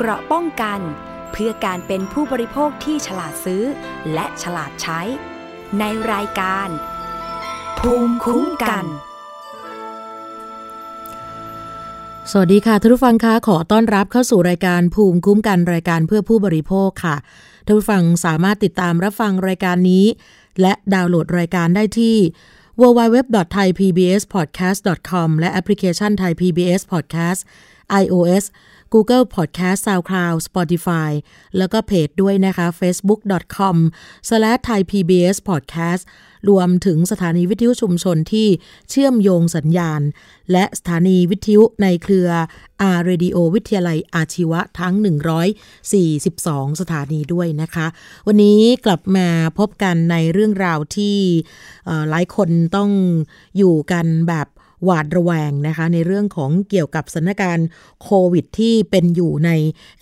เกราะป้องกัน เพื่อการเป็นผู้บริโภคที่ฉลาดซื้อ และฉลาดใช้ ในรายการ ภูมิคุ้มกัน สวัสดีค่ะท่านผู้ฟังคะขอต้อนรับเข้าสู่รายการภูมิคุ้มกันรายการเพื่อผู้บริโภคค่ะท่านผู้ฟังสามารถติดตามรับฟังรายการนี้ และดาวน์โหลดรายการได้ที่ www.thaipbspodcast.com และแอปพลิเคชัน Thai PBS Podcast iOS Google Podcast SoundCloud Spotify แล้วก็เพจด้วยนะคะ facebook.com/thaipbspodcast รวมถึงสถานีวิทยุชุมชนที่เชื่อมโยงสัญญาณ และสถานีวิทยุในเครือ R Radio วิทยาลัยอาชีวะทั้ง 142 สถานีด้วยนะคะ วันนี้กลับมาพบกันในเรื่องราวที่หลายคนต้องอยู่กันแบบ หวาดระแวงนะคะ ในเรื่องของเกี่ยวกับสถานการณ์โควิดที่เป็นอยู่ใน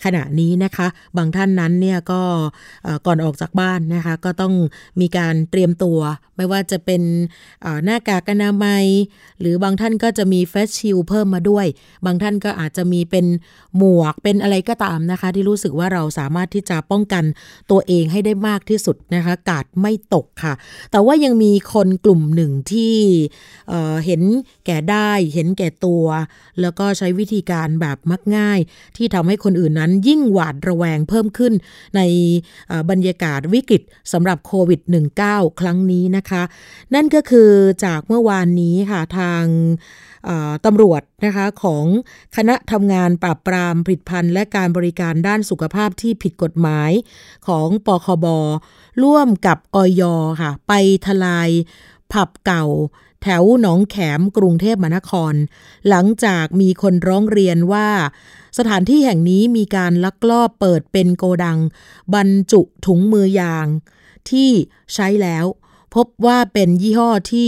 ขณะนี้นะคะ บางท่านนั้นเนี่ยก็ก่อนออกจากบ้านนะคะ ก็ต้องมีการเตรียมตัว ไม่ว่าจะเป็นหน้ากากอนามัย หรือบางท่านก็จะมีเฟสชิลเพิ่มมาด้วย บางท่านก็อาจจะมีเป็นหมวกเป็นอะไรก็ตามนะคะ ที่รู้สึกว่าเราสามารถที่จะป้องกันตัวเองให้ได้มากที่สุดนะคะ กาดไม่ตกค่ะ แต่ว่ายังมีคนกลุ่มหนึ่งที่เเห็นแก่ได้เห็นแก่ตัว แล้วก็ใช้วิธีการแบบมักง่าย ที่ทำให้คนอื่นนั้นยิ่งหวาดระแวงเพิ่มขึ้น ในบรรยากาศวิกฤตสำหรับโควิด -19 ครั้งนี้นะคะ นั่นก็คือจากเมื่อวานนี้ค่ะทางตำรวจนะคะของคณะทำงานปราบปรามผลิตภัณฑ์ และการบริการด้านสุขภาพที่ผิดกฎหมายของปคบ ร่วมกับออยค่ะ ไปทลายผับเก่า แถวหนองแขมกรุงเทพมหานคร หลังจากมีคนร้องเรียนว่า สถานที่แห่งนี้มีการลักลอบเปิดเป็นโกดัง บรรจุถุงมือยาง ที่ใช้แล้วพบว่าเป็นยี่ห้อที่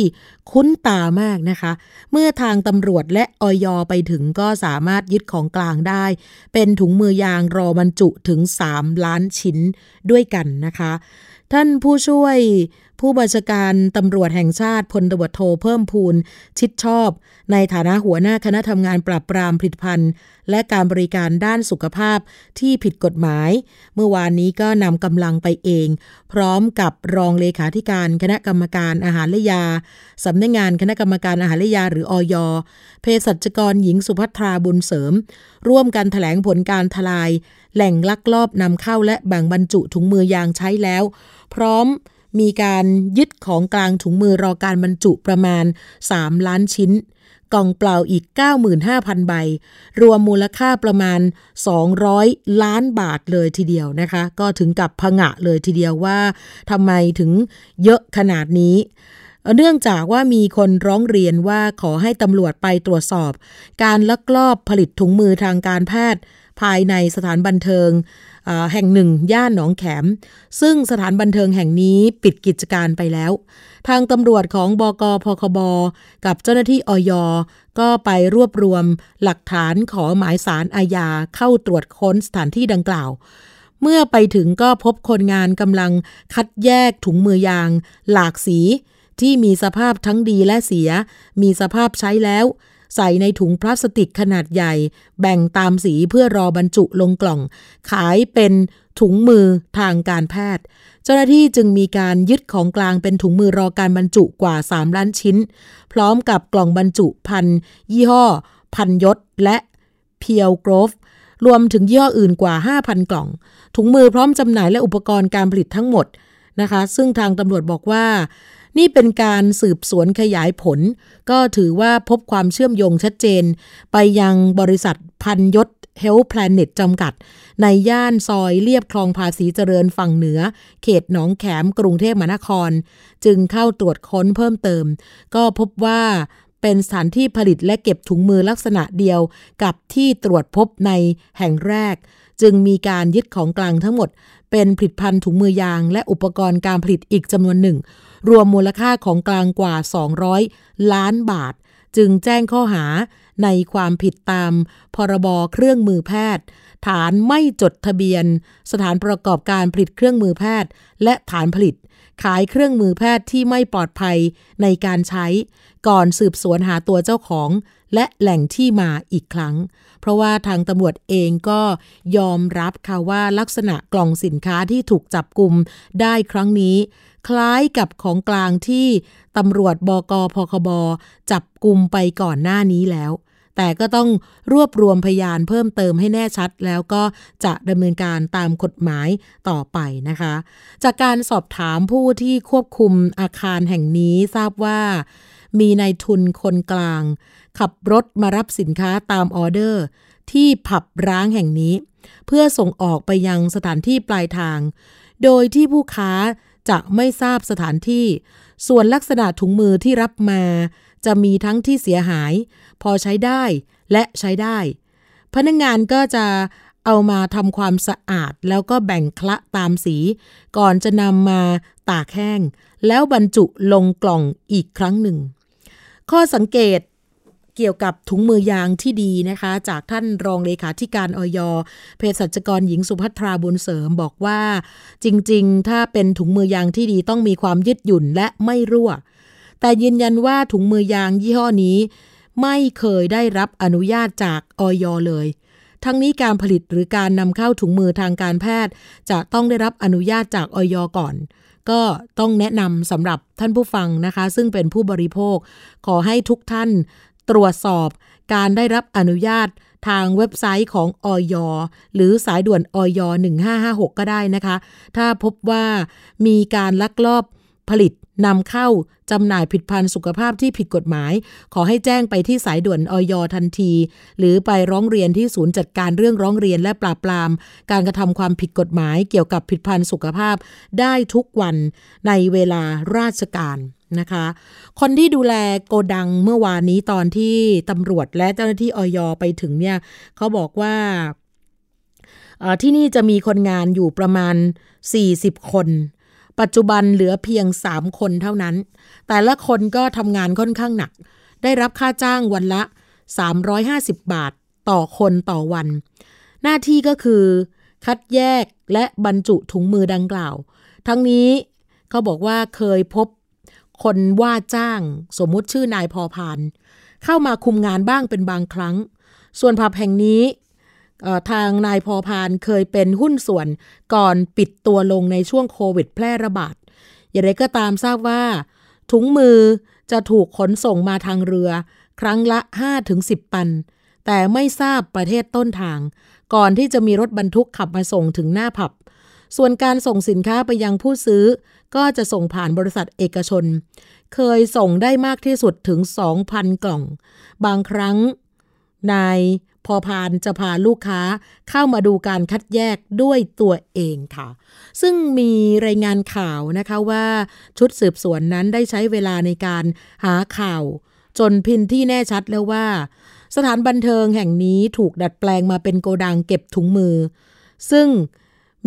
คุ้นตามากนะคะ เมื่อทางตำรวจและออยไปถึงก็สามารถยึดของกลางได้ เป็นถุงมือยางรอบรรจุถึง 3 ล้านชิ้นด้วยกันนะคะ ท่านผู้ช่วยผู้บัญชาการตำรวจแห่งชาติพลตบโทเพิ่มพูนชิดชอบ ในฐานะหัวหน้าคณะทำงานปราบปรามผลิตภัณฑ์ และการบริการด้านสุขภาพที่ผิดกฎหมาย เมื่อวานนี้ก็นำกำลังไปเอง พร้อมกับรองเลขาธิการคณะกรรมการอาหารและยาสำนักงงานคณะกรรมการอาหารและยาหรืออยเภสัชกรหญิงสุภัทราบุญเสริม ร่วมกันถแถลงผลการทลาย แหล่งลักลอบนำเข้าและแบ่งบรรจุถุงมือยางใช้แล้ว พร้อมมีการยึดของกลางถุงมือรอการบรรจุประมาณ 3 ล้านชิ้น กล่องเปล่าอีก 95,000 ใบ รวมมูลค่าประมาณ 200 ล้านบาทเลยทีเดียวนะคะ ก็ถึงกับพงะเลยทีเดียวว่าทำไมถึงเยอะขนาดนี้เนื่องจากว่ามีคนร้องเรียนว่าขอให้ตำรวจไปตรวจสอบ การลักลอบผลิตถุงมือทางการแพทย์ ภายในสถานบันเทิงแห่งหนึ่ง ย่านหนองแขม ซึ่งสถานบันเทิงแห่งนี้ปิดกิจการไปแล้ว ทางตำรวจของบกพคบ กับเจ้าหน้าที่อยก็ไปรวบรวมหลักฐานขอหมายสารอาญาเข้าตรวจค้นสถานที่ดังกล่าว เมื่อไปถึงก็พบคนงานกำลังคัดแยกถุงมือยาง หลากสี ที่มีสภาพทั้งดีและเสีย มีสภาพใช้แล้ว ใส่ในถุงพลาสติกขนาดใหญ่ แบ่งตามสีเพื่อรอบรรจุลงกล่อง ขายเป็นถุงมือทางการแพทย์ เจ้าหน้าที่จึงมีการยึดของกลางเป็นถุงมือรอการบรรจุกว่า 3 ล้านชิ้น พร้อมกับกล่องบรรจุพันยี่ห้อ พันยศและเพียวกรฟรวมถึงยี่ห้ออื่นกว่า 5,000 กล่อง ถุงมือพร้อมจำหน่ายและอุปกรณ์การผลิตทั้งหมดนะคะ ซึ่งทางตำรวจบอกว่า นี่เป็นการสืบสวนขยายผล ก็ถือว่าพบความเชื่อมโยงชัดเจน ไปยังบริษัทพันยศ Health Planet จำกัด ในย่านซอยเลียบคลองภาษีเจริญฝั่งเหนือ เขตหนองแขมกรุงเทพมหานคร จึงเข้าตรวจค้นเพิ่มเติม ก็พบว่าเป็นสถานที่ผลิตและเก็บถุงมือลักษณะเดียวกับที่ตรวจพบในแห่งแรก จึงมีการยึดของกลางทั้งหมด เป็นผลิตภัณฑ์ถุงมือยาง และอุปกรณ์การผลิตอีกจำนวนหนึ่ง รวมมูลค่าของกลางกว่า 200 ล้านบาท จึงแจ้งข้อหาในความผิดตาม พรบเครื่องมือแพทย์ ฐานไม่จดทะเบียน สถานประกอบการผลิตเครื่องมือแพทย์ และฐานผลิต ขายเครื่องมือแพทย์ที่ไม่ปลอดภัยในการใช้ ก่อนสืบสวนหาตัวเจ้าของและแหล่งที่มาอีกครั้ง เพราะว่าทางตำรวจเองก็ยอมรับค่ะว่าลักษณะกล่องสินค้าที่ถูกจับกลุ่มได้ครั้งนี้ คล้ายกับของกลางที่ตำรวจบกพคบ จับกลุ่มไปก่อนหน้านี้แล้ว แต่ก็ต้องรวบรวมพยานเพิ่มเติมให้แน่ชัด แล้วก็จะดำเนินการตามกฎหมายต่อไปนะคะ จากการสอบถามผู้ที่ควบคุมอาคารแห่งนี้ทราบว่ามีนายทุนคนกลาง ขับรถมารับสินค้าตามออเดอร์ ที่ผับร้างแห่งนี้ เพื่อส่งออกไปยังสถานที่ปลายทาง โดยที่ผู้ค้า จะไม่ทราบสถานที่ ส่วนลักษณะถุงมือที่รับมา จะมีทั้งที่เสียหาย พอใช้ได้และใช้ได้ พนักงงานก็จะเอามาทำความสะอาดแล้วก็แบ่งคละตามสี ก่อนจะนำมาตากแห้ง แล้วบรรจุลงกล่องอีกครั้งหนึ่ง ข้อสังเกต เกี่ยวกับถุงมือยางที่ดีนะคะ จากท่านรองเลขาธิการออยเภสัชกรหญิงสุภัทราบุญเสริมบอกว่า จริงๆ ถ้าเป็นถุงมือยางที่ดีต้องมีความยืดหยุ่นและไม่รั่ว แต่ยืนยันว่าถุงมือยางยี่ห้อนี้ ไม่เคยได้รับอนุญาตจากออยเลย ทั้งนี้การผลิตหรือการนำเข้าถุงมือทางการแพทย์ จะต้องได้รับอนุญาตจากออยก่อนก็ต้องแนะนำสำหรับท่านผู้ฟังนะคะ ซึ่งเป็นผู้บริโภค ขอให้ทุกท่าน ตรวจสอบการได้รับอนุญาตทางเว็บไซต์ของออยหรือสายด่วนออย1556 ก็ได้นะคะ ถ้าพบว่ามีการลักลอบผลิตนำเข้าจำหน่ายผิดพันธ์สุขภาพที่ผิดกฎหมาย ขอให้แจ้งไปที่สายด่วนออยทันที หรือไปร้องเรียนที่ศูนย์จัดการเรื่องร้องเรียนและปราบปราม การกระทำความผิดกฎหมายเกี่ยวกับผิดพันธ์สุขภาพได้ทุกวันในเวลาราชการ นะคะ คนที่ดูแลโกดังเมื่อวานนี้ตอนที่ตำรวจและเจ้าหน้าที่ออยไปถึงเนี่ยเขาบอกว่าที่นี่จะมีคนงานอยู่ประมาณ 40 คน ปัจจุบันเหลือเพียง 3 คนเท่านั้น แต่ละคนก็ทำงานค่อนข้างหนัก ได้รับค่าจ้างวันละ 350 บาทต่อคนต่อวัน หน้าที่ก็คือ คัดแยกและบรรจุถุงมือดังกล่าว ทั้งนี้เขาบอกว่าเคยพบ คนว่าจ้าง สมมุติชื่อนายพอพาน เข้ามาคุมงานบ้างเป็นบางครั้ง ส่วนผับแห่งนี้ทางนายพอพานเคยเป็นหุ้นส่วนก่อนปิดตัวลงในช่วงโควิดแพร่ระบาด อย่างไรก็ตามทราบว่า ถุงมือจะถูกขนส่งมาทางเรือ ครั้งละ 5-10ปัน แต่ไม่ทราบประเทศต้นทาง ก่อนที่จะมีรถบรรทุกขับมาส่งถึงหน้าผับ ส่วนการส่งสินค้าไปยังผู้ซื้อ ก็จะส่งผ่านบริษัทเอกชน เคยส่งได้มากที่สุดถึง 2,000 กล่อง บางครั้ง นายพอพานจะพาลูกค้าเข้ามาดูการคัดแยกด้วยตัวเองค่ะ ซึ่งมีรายงานข่าวนะคะว่าชุดสืบสวนนั้นได้ใช้เวลาในการหาข่าว จนพินที่แน่ชัดแล้วว่า สถานบันเทิงแห่งนี้ถูกดัดแปลงมาเป็นโกดังเก็บถุงมือ ซึ่ง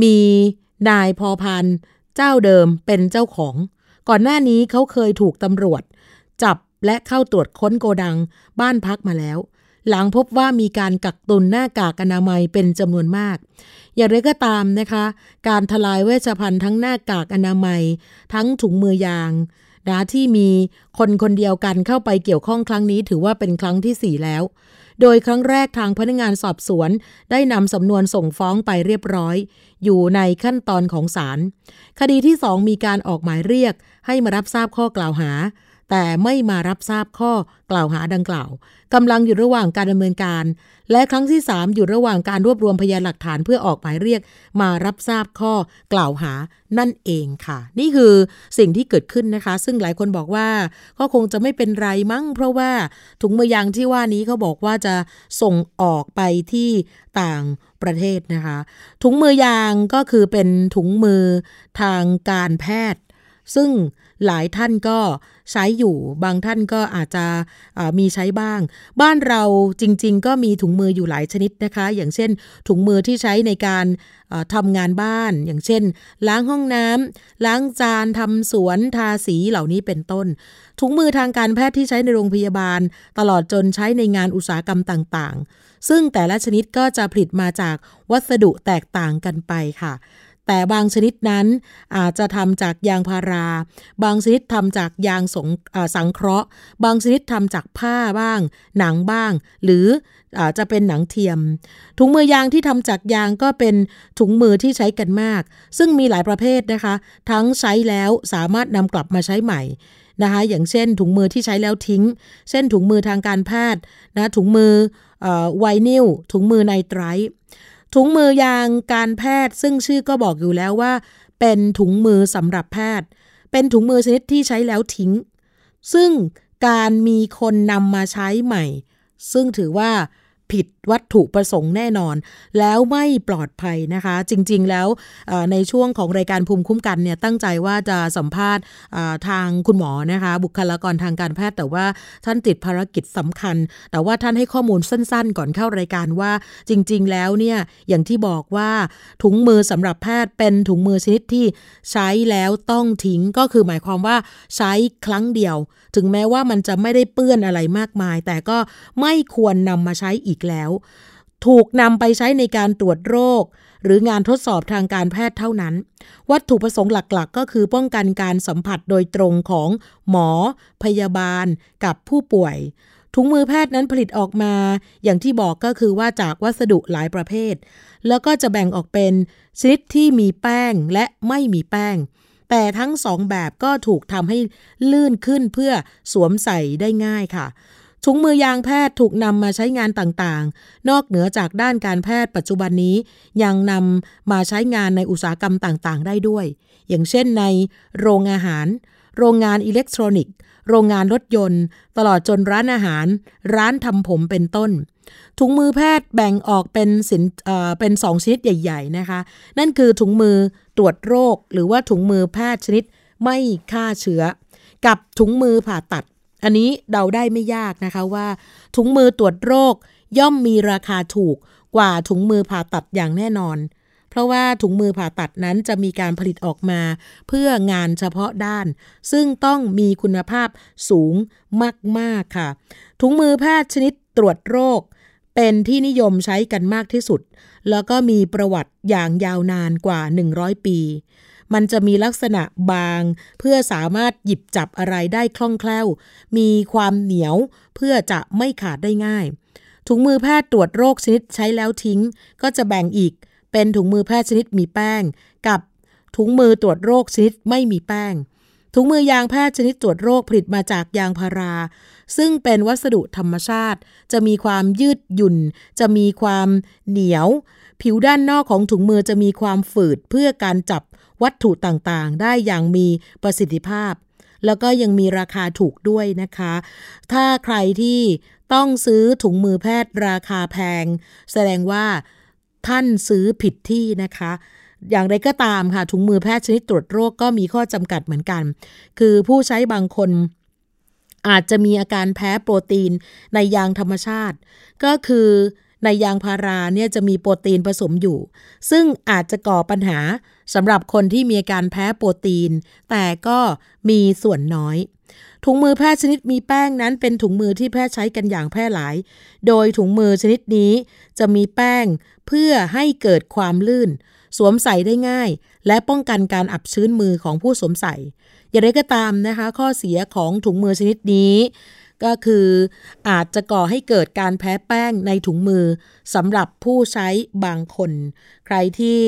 มีนายพอพานเจ้าเดิมเป็นเจ้าของ ก่อนหน้านี้เขาเคยถูกตำรวจ จับและเข้าตรวจค้นโกดังบ้านพักมาแล้ว หลังพบว่ามีการกักตุนหน้ากากอนามัยเป็นจำนวนมาก อย่างไรก็ตามนะคะ การทลายเวชภัณฑ์ทั้งหน้ากากอนามัย ทั้งถุงมือยางนะที่มีคนคนเดียวกันเข้าไปเกี่ยวข้องครั้งนี้ถือว่าเป็นครั้งที่ 4 แล้ว โดยครั้งแรกทางพนักงานสอบสวน ได้นำสำนวนส่งฟ้องไปเรียบร้อย อยู่ในขั้นตอนของศาล คดีที่สองมีการออกหมายเรียกให้มารับทราบข้อกล่าวหา แต่ไม่มารับทราบข้อกล่าวหาดังกล่าวกำลังอยู่ระหว่างการดำเนินการ และครั้งที่ 3 อยู่ระหว่างการรวบรวมพยานหลักฐานเพื่อออกหมายเรียก มารับทราบข้อกล่าวหานั่นเองค่ะ นี่คือสิ่งที่เกิดขึ้นนะคะ ซึ่งหลายคนบอกว่าก็คงจะไม่เป็นไรมั้ง เพราะว่าถุงมือยางที่ว่านี้เขาบอกว่าจะส่งออกไปที่ต่างประเทศนะคะ ถุงมือยางก็คือเป็นถุงมือทางการแพทย์ ซึ่ง หลายท่านก็ใช้อยู่ บางท่านก็อาจจะมีใช้บ้าง บ้านเราจริง ๆ ก็มีถุงมืออยู่หลายชนิดนะคะ อย่างเช่น ถุงมือที่ใช้ในการทำงานบ้าน อย่างเช่น ล้างห้องน้ำล้างจานทำสวนทาสีเหล่านี้เป็นต้น ถุงมือทางการแพทย์ที่ใช้ในโรงพยาบาล ตลอดจนใช้ในงานอุตสาหกรรมต่างๆ ซึ่งแต่ละชนิดก็จะผลิตมาจากวัสดุแตกต่างกันไปค่ะ แต่บางชนิดนั้นอาจจะทำจากยางพารา บางชนิดทำจากยางสงสังเคราะห์ บางชนิดทำจากผ้าบ้าง หนังบ้าง หรืออาจจะเป็นหนังเทียม ถุงมือยางที่ทำจากยางก็เป็นถุงมือที่ใช้กันมาก ซึ่งมีหลายประเภทนะคะ ทั้งใช้แล้วสามารถนำกลับมาใช้ใหม่นะคะอย่างเช่นถุงมือที่ใช้แล้วทิ้ง เช่นถุงมือทางการแพทย์นะถุงมือไวนิลถุงมือไนไตร ถุงมือยางการแพทย์ซึ่งชื่อก็บอกอยู่แล้วว่า เป็นถุงมือสำหรับแพทย์ เป็นถุงมือชนิดที่ใช้แล้วทิ้ง ซึ่งการมีคนนำมาใช้ใหม่ ซึ่งถือว่า ผิดวัตถุประสงค์แน่นอน แล้วไม่ปลอดภัยนะคะ จริง ๆ แล้วในช่วงของรายการภูมิคุ้มกันเนี่ยตั้งใจว่าจะสัมภาษณ์ทางคุณหมอนะคะ บุคลากรทางการแพทย์แต่ว่าท่านติดภารกิจสำคัญ แต่ว่าท่านให้ข้อมูลสั้น ๆ ก่อนเข้ารายการว่าจริง ๆ แล้วเนี่ยอย่างที่บอกว่าถุงมือสำหรับแพทย์เป็นถุงมือชนิดที่ใช้แล้วต้องทิ้งก็คือหมายความว่าใช้ครั้งเดียว ถึงแม้ว่ามันจะไม่ได้เปื้อนอะไรมากมาย แต่ก็ไม่ควรนำมาใช้อีกแล้ว ถูกนำไปใช้ในการตรวจโรค หรืองานทดสอบทางการแพทย์เท่านั้น วัตถุประสงค์หลักๆ ก็คือป้องกันการสัมผัสโดยตรงของหมอ พยาบาล กับผู้ป่วย ถุงมือแพทย์นั้นผลิตออกมา อย่างที่บอกก็คือว่าจากวัสดุหลายประเภท แล้วก็จะแบ่งออกเป็นชนิดที่มีแป้งและไม่มีแป้งแต่ทั้งสองแบบก็ถูกทำให้ลื่นขึ้นเพื่อสวมใส่ได้ง่ายค่ะ ถุงมือยางแพทย์ถูกนำมาใช้งานต่างๆ นอกเหนือจากด้านการแพทย์ปัจจุบันนี้ยังนำมาใช้งานในอุตสาหกรรมต่างๆ ได้ด้วย อย่างเช่นในโรงอาหาร โรงงานอิเล็กทรอนิกส์ โรงงานรถยนต์ ตลอดจนร้านอาหาร ร้านทำผมเป็นต้น ถุงมือแพทย์แบ่งออกเป็นสินเเป็นสองชนิดใหญ่ ๆ นะคะ นั่นคือถุงมือตรวจโรค หรือว่าถุงมือแพทย์ชนิดไม่ฆ่าเชื้อ กับถุงมือผ่าตัด อันนี้เดาได้ไม่ยากนะคะว่า ถุงมือตรวจโรคย่อมมีราคาถูกกว่าถุงมือผ่าตัดอย่างแน่นอน เพราะว่าถุงมือผ่าตัดนั้นจะมีการผลิตออกมา เพื่องานเฉพาะด้าน ซึ่งต้องมีคุณภาพสูงมาก ๆ ค่ะ ถุงมือแพทย์ชนิดตรวจโรค เป็นที่นิยมใช้กันมากที่สุด แล้วก็มีประวัติอย่างยาวนานกว่า 100 ปี มันจะมีลักษณะบาง เพื่อสามารถหยิบจับอะไรได้คล่องแคล่ว มีความเหนียวเพื่อจะไม่ขาดได้ง่าย ถุงมือแพทย์ตรวจโรคชนิดใช้แล้วทิ้ง ก็จะแบ่งอีก เป็นถุงมือแพทย์ชนิดมีแป้ง กับถุงมือตรวจโรคชนิดไม่มีแป้ง ถุงมือยางแพทย์ชนิดตรวจโรคผลิตมาจากยางพารา ซึ่งเป็นวัสดุธรรมชาติ จะมีความยืดหยุ่น จะมีความเหนียว ผิวด้านนอกของถุงมือจะมีความฝืดเพื่อการจับ วัตถุต่างๆ ได้อย่างมีประสิทธิภาพ แล้วก็ยังมีราคาถูกด้วยนะคะ ถ้าใครที่ต้องซื้อถุงมือแพทย์ราคาแพง แสดงว่าท่านซื้อผิดที่นะคะ อย่างไรก็ตามค่ะ ถุงมือแพทย์ชนิดตรวจโรคก็มีข้อจำกัดเหมือนกัน คือผู้ใช้บางคนอาจจะมีอาการแพ้โปรตีนในยางธรรมชาติ ก็คือในยางพาราเนี่ยจะมีโปรตีนผสมอยู่ ซึ่งอาจจะก่อปัญหา สำหรับคนที่มีอาการแพ้โปรตีน แต่ก็มีส่วนน้อย ถุงมือแพทย์ชนิดมีแป้งนั้นเป็นถุงมือที่แพทย์ใช้กันอย่างแพร่หลาย โดยถุงมือชนิดนี้จะมีแป้งเพื่อให้เกิดความลื่น สวมใส่ได้ง่าย และป้องกันการอับชื้นมือของผู้สวมใส่ อย่างไรก็ตามนะคะ ข้อเสียของถุงมือชนิดนี้ ก็คืออาจจะก่อให้เกิดการแพ้แป้งในถุงมือสำหรับผู้ใช้บางคน ใครที่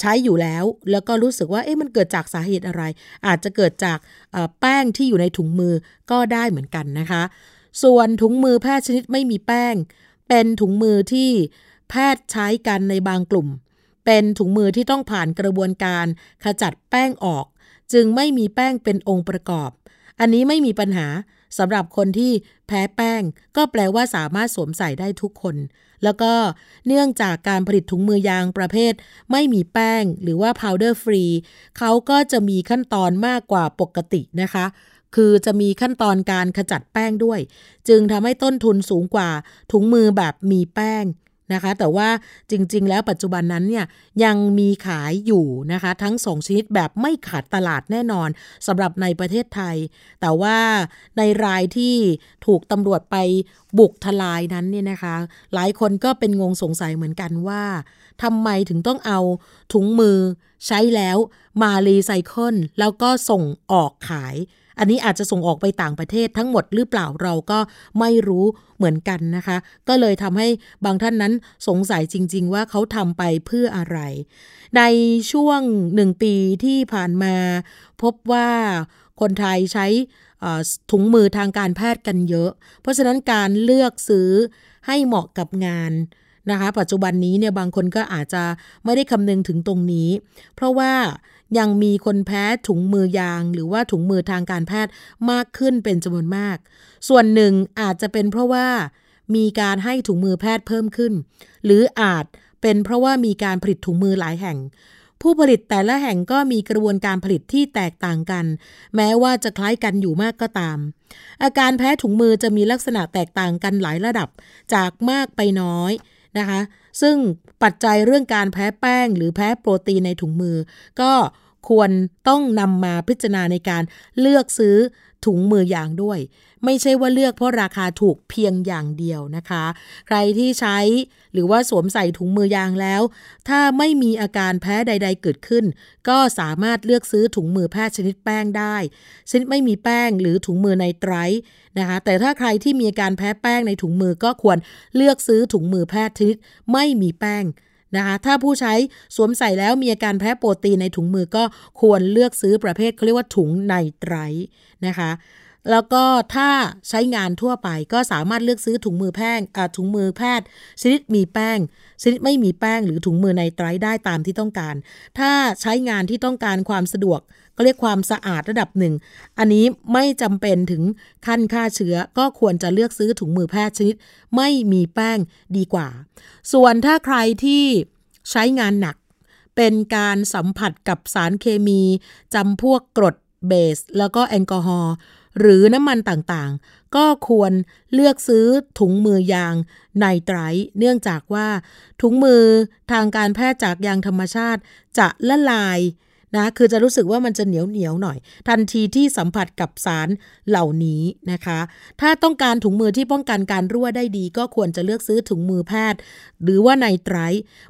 ใช้อยู่แล้วแล้วก็รู้สึกว่าเอ๊ะมันเกิดจากสาเหตุอะไร อาจจะเกิดจากแป้งที่อยู่ในถุงมือก็ได้เหมือนกันนะคะ ส่วนถุงมือแพทย์ชนิดไม่มีแป้ง เป็นถุงมือที่แพทย์ใช้กันในบางกลุ่ม เป็นถุงมือที่ต้องผ่านกระบวนการขจัดแป้งออก จึงไม่มีแป้งเป็นองค์ประกอบ อันนี้ไม่มีปัญหา สำหรับคนที่แพ้แป้ง ก็แปลว่าสามารถสวมใส่ได้ทุกคน แล้วก็เนื่องจากการผลิตถุงมือยางประเภท ไม่มีแป้งหรือว่า powder free เขาก็จะมีขั้นตอนมากกว่าปกตินะคะ คือจะมีขั้นตอนการขจัดแป้งด้วย จึงทำให้ต้นทุนสูงกว่าถุงมือแบบมีแป้ง นะคะ แต่ว่าจริง ๆ แล้วปัจจุบันนั้นเนี่ยยังมีขายอยู่นะคะ ทั้งสองชนิดแบบไม่ขาดตลาดแน่นอนสำหรับในประเทศไทย แต่ว่าในรายที่ถูกตำรวจไปบุกทลายนั้นเนี่ยนะคะ หลายคนก็เป็นงงสงสัยเหมือนกันว่าทำไมถึงต้องเอาถุงมือใช้แล้วมารีไซเคิลแล้วก็ส่งออกขาย อันนี้อาจจะส่งออกไปต่างประเทศทั้งหมดหรือเปล่าเราก็ไม่รู้เหมือนกันนะคะ ก็เลยทำให้บางท่านนั้นสงสัยจริง ๆ ว่าเขาทำไปเพื่ออะไร ในช่วงหนึ่งปีที่ผ่านมาพบว่าคนไทยใช้ถุงมือทางการแพทย์กันเยอะ เพราะฉะนั้นการเลือกซื้อให้เหมาะกับงานนะคะ ปัจจุบันนี้เนี่ยบางคนก็อาจจะไม่ได้คำนึงถึงตรงนี้ เพราะว่า ยังมีคนแพ้ถุงมือยาง หรือว่าถุงมือทางการแพทย์มากขึ้นเป็นจำนวนมาก ส่วนหนึ่งอาจจะเป็นเพราะว่ามีการให้ถุงมือแพทย์เพิ่มขึ้น หรืออาจเป็นเพราะว่ามีการผลิตถุงมือหลายแห่ง ผู้ผลิตแต่ละแห่งก็มีกระบวนการผลิตที่แตกต่างกัน แม้ว่าจะคล้ายกันอยู่มากก็ตาม อาการแพ้ถุงมือจะมีลักษณะแตกต่างกันหลายระดับ จากมากไปน้อย นะคะ ซึ่งปัจจัยเรื่องการแพ้แป้ง หรือแพ้โปรตีนในถุงมือ ก็ควรต้องนำมาพิจารณาในการเลือกซื้อ ถุงมือยางด้วย ไม่ใช่ว่าเลือกเพราะราคาถูกเพียงอย่างเดียวนะคะ ใครที่ใช้หรือว่าสวมใส่ถุงมือยางแล้ว ถ้าไม่มีอาการแพ้ใด ๆ เกิดขึ้น ก็สามารถเลือกซื้อถุงมือแพทย์ชนิดแป้งได้ชนิดไม่มีแป้งหรือถุงมือในไตรนะคะ แต่ถ้าใครที่มีอาการแพ้แป้งในถุงมือก็ควรเลือกซื้อถุงมือแพทย์ชนิดไม่มีแป้ง นะคะถ้าผู้ใช้สวมใส่แล้วมีอาการแพ้โปรตีนในถุงมือก็ควรเลือกซื้อประเภทเขาเรียกว่าถุงไนไตรนะคะแล้วก็ถ้าใช้งานทั่วไปก็สามารถเลือกซื้อถุงมือแพงถุงมือแพทย์ ชนิดมีแป้ง ชนิดไม่มีแป้งหรือถุงมือในไตรได้ตามที่ต้องการ ถ้าใช้งานที่ต้องการความสะดวก ก็เรียกความสะอาดระดับหนึ่ง อันนี้ไม่จำเป็นถึงขั้นฆ่าเชื้อ ก็ควรจะเลือกซื้อถุงมือแพทย์ชนิด ไม่มีแป้งดีกว่า ส่วนถ้าใครที่ใช้งานหนัก เป็นการสัมผัสกับสารเคมีจำพวกกรดเบส แล้วก็แอลกอฮอล์หรือน้ำมันต่างๆ ก็ควรเลือกซื้อถุงมือยางไนไตรเนื่องจากว่าถุงมือทางการแพทย์จากยางธรรมชาติจะละลาย นะคือจะรู้สึกว่ามันจะเหนียวเหนียวหน่อย ทันทีที่สัมผัสกับสารเหล่านี้นะคะ ถ้าต้องการถุงมือที่ป้องกันการรั่วได้ดี ก็ควรจะเลือกซื้อถุงมือแพทย์ หรือว่าไนไตร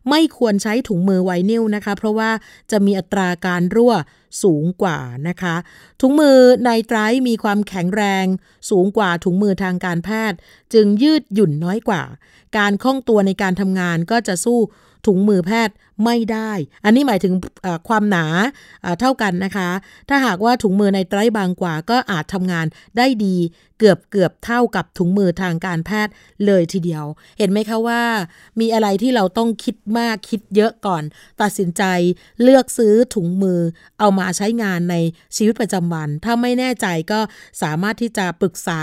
ไม่ควรใช้ถุงมือไวนิลนะคะ เพราะว่าจะมีอัตราการรั่วสูงกว่านะคะ ถุงมือไนไตรมีความแข็งแรง สูงกว่าถุงมือทางการแพทย์ จึงยืดหยุ่นน้อยกว่า การคล่องตัวในการทำงานก็จะสู้ ถุงมือแพทย์ไม่ได้ อันนี้หมายถึงความหนาเท่ากันนะคะ ถ้าหากว่าถุงมือในไตรบางกว่าก็อาจทำงานได้ดี เกือบเกือบเท่ากับถุงมือทางการแพทย์เลยทีเดียว เห็นไหมคะว่า มีอะไรที่เราต้องคิดมากคิดเยอะก่อน ตัดสินใจเลือกซื้อถุงมือเอามาใช้งานในชีวิตประจำวัน ถ้าไม่แน่ใจก็สามารถที่จะปรึกษา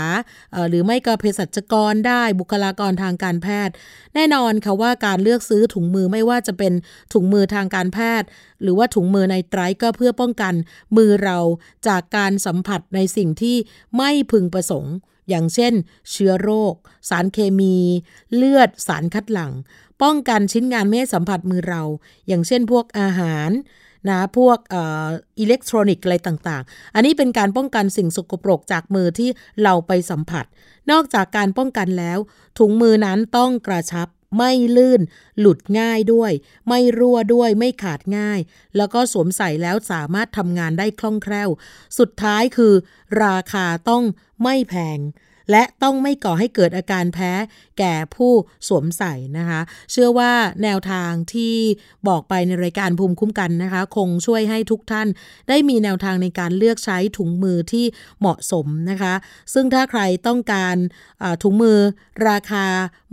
หรือไม่ก็เภสัชกรได้บุคลากรทางการแพทย์ แน่นอนค่ะว่าการเลือกซื้อถุงมือไม่ว่าจะเป็นถุงมือทางการแพทย์ หรือว่าถุงมือในไตรก็เพื่อป้องกัน มือเราจากการสัมผัสในสิ่งที่ไม่พึงประสงค์ อย่างเช่น เชื้อโรค สารเคมี เลือด สารคัดหลั่ง ป้องกันชิ้นงานไม่ให้สัมผัสมือเรา อย่างเช่นพวกอาหารนะพวกอิเล็กทรอนิกส์อะไรต่างๆ อันนี้เป็นการป้องกันสิ่งสกปรกจากมือที่เราไปสัมผัส นอกจากการป้องกันแล้ว ถุงมือนั้นต้องกระชับ ไม่ลื่น หลุดง่ายด้วย ไม่รั่วด้วยไม่ขาดง่าย แล้วก็สวมใส่แล้วสามารถทำงานได้คล่องแคล่ว สุดท้ายคือ ราคาต้องไม่แพง และต้องไม่ก่อให้เกิดอาการแพ้แก่ผู้สวมใส่นะคะ เชื่อว่าแนวทางที่บอกไปในรายการภูมิคุ้มกันนะคะ คงช่วยให้ทุกท่านได้มีแนวทางในการเลือกใช้ถุงมือที่เหมาะสมนะคะ ซึ่งถ้าใครต้องการถุงมือราคา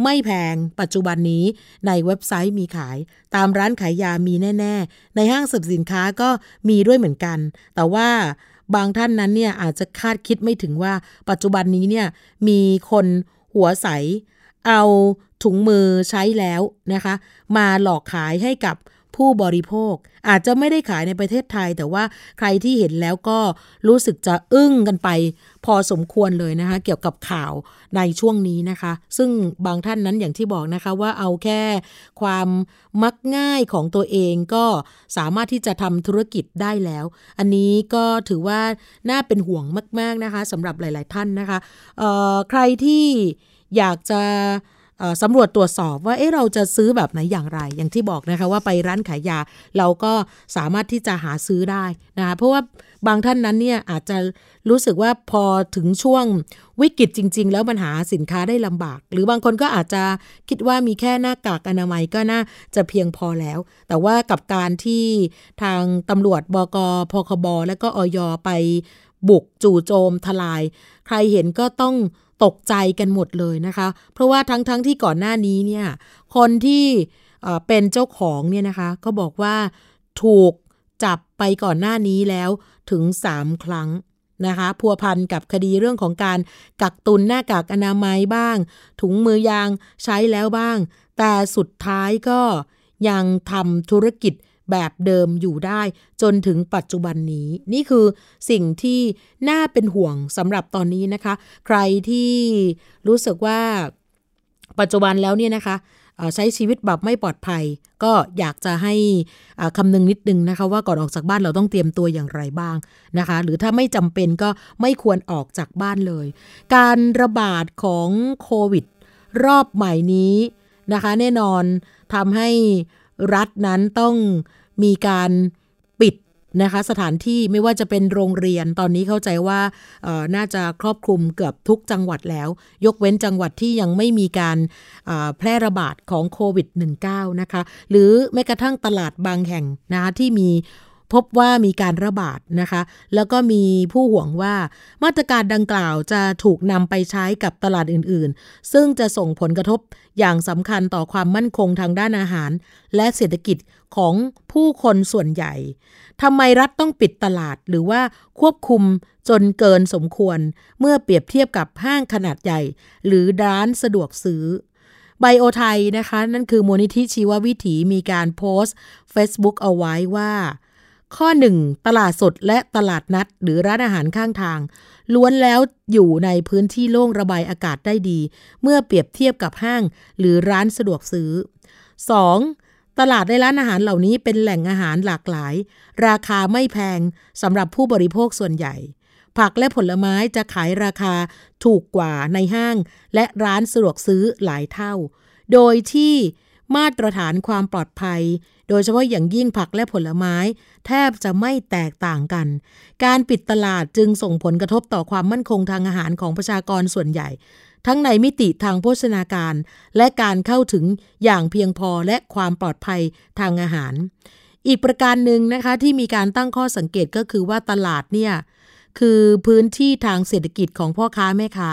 ไม่แพงปัจจุบันนี้ในเว็บไซต์มีขาย ตามร้านขายยามีแน่ ๆ ในห้างสรรพสินค้าก็มีด้วยเหมือนกัน แต่ว่า บางท่านนั้นเนี่ยอาจจะคาดคิดไม่ถึงว่าปัจจุบันนี้เนี่ยมีคนหัวใส เอาถุงมือใช้แล้วนะคะ มาหลอกขายให้กับ ผู้บริโภค อาจจะไม่ได้ขายในประเทศไทย แต่ว่าใครที่เห็นแล้วก็รู้สึกจะอึ้งกันไป พอสมควรเลยนะคะ เกี่ยวกับข่าวในช่วงนี้นะคะ ซึ่งบางท่านนั้นอย่างที่บอกนะคะว่าเอาแค่ความมักง่ายของตัวเองก็สามารถที่จะทำธุรกิจได้แล้ว อันนี้ก็ถือว่าน่าเป็นห่วงมาก ๆนะคะสำหรับหลาย ๆ ท่านนะคะใครที่อยากจะ สำรวจตรวจสอบว่าเอ๊ะเราจะซื้อแบบไหนอย่างไร อย่างที่บอกนะคะว่าไปร้านขายยาเราก็สามารถที่จะหาซื้อได้นะคะเพราะว่าบางท่านนั้นเนี่ยอาจจะรู้สึกว่าพอถึงช่วงวิกฤตจริง ๆ แล้วมันหาสินค้าได้ลำบาก หรือบางคนก็อาจจะคิดว่ามีแค่หน้ากากอนามัยก็น่าจะเพียงพอแล้ว แต่ว่ากับการที่ทางตำรวจบกพคบและก็อยไปบุกจู่โจมทลาย ใครเห็นก็ต้อง ตกใจกันหมดเลยนะคะ เพราะว่าทั้งๆทที่ก่อนหน้านี้เนี่ยคนที่เป็นเจ้าของเนี่ยนะคะ ก็บอกว่าถูกจับไปก่อนหน้านี้แล้วถึง 3 ครั้งนะคะพัวพันกับคดีเรื่องของการกักตุนหน้ากากอนามัยบ้าง ถุงมือยางใช้แล้วบ้าง แต่สุดท้ายก็ยังทำธุรกิจ แบบเดิมอยู่ได้จนถึงปัจจุบันนี้ นี่คือสิ่งที่น่าเป็นห่วงสำหรับตอนนี้นะคะ ใครที่รู้สึกว่าปัจจุบันแล้วเนี่ยนะคะใช้ชีวิตแบบไม่ปลอดภัย ก็อยากจะให้คำนึงนิดนึงนะคะว่าก่อนออกจากบ้านเราต้องเตรียมตัวอย่างไรบ้างนะคะ หรือถ้าไม่จำเป็นก็ไม่ควรออกจากบ้านเลย การระบาดของโควิด รอบใหม่นี้นะคะ แน่นอนทำให้ รัฐนั้นต้องมีการปิดนะคะสถานที่ไม่ว่าจะเป็นโรงเรียนตอนนี้เข้าใจว่าน่าจะครอบคลุมเกือบทุกจังหวัดแล้ว ยกเว้นจังหวัดที่ยังไม่มีการแพร่ระบาดของโควิด -19 นะคะหรือแม้กระทั่งตลาดบางแห่งนะคะที่มี พบว่ามีการระบาดนะคะ แล้วก็มีผู้ห่วงว่ามาตรการดังกล่าวจะถูกนำไปใช้กับตลาดอื่นๆ ซึ่งจะส่งผลกระทบอย่างสำคัญต่อความมั่นคงทางด้านอาหาร และเศรษฐกิจของผู้คนส่วนใหญ่ทำไมรัฐต้องปิดตลาดหรือว่าควบคุมจนเกินสมควร เมื่อเปรียบเทียบกับห้างขนาดใหญ่ หรือร้านสะดวกซื้อไบโอไทยนะคะ นั่นคือมูลนิธิชีววิถีมีการโพสต์ Facebook เอาไว้ว่า ข้อ 1 ตลาดสดและตลาดนัด หรือร้านอาหารข้างทาง ล้วนแล้วอยู่ในพื้นที่โล่งระบายอากาศได้ดี เมื่อเปรียบเทียบกับห้าง หรือร้านสะดวกซื้อ 2. ตลาดในร้านอาหารเหล่านี้เป็นแหล่งอาหารหลากหลาย ราคาไม่แพงสำหรับผู้บริโภคส่วนใหญ่ ผักและผลไม้จะขายราคาถูกกว่าในห้าง และร้านสะดวกซื้อหลายเท่า โดยที่มาตรฐานความปลอดภัย โดยเฉพาะอย่างยิ่งผักและผลไม้ แทบจะไม่แตกต่างกัน การปิดตลาดจึงส่งผลกระทบต่อความมั่นคงทางอาหารของประชากรส่วนใหญ่ ทั้งในมิติทางโภชนาการ และการเข้าถึงอย่างเพียงพอและความปลอดภัยทางอาหาร อีกประการหนึ่งนะคะที่มีการตั้งข้อสังเกตก็คือว่าตลาดเนี่ยคือพื้นที่ทางเศรษฐกิจของพ่อค้าแม่ค้า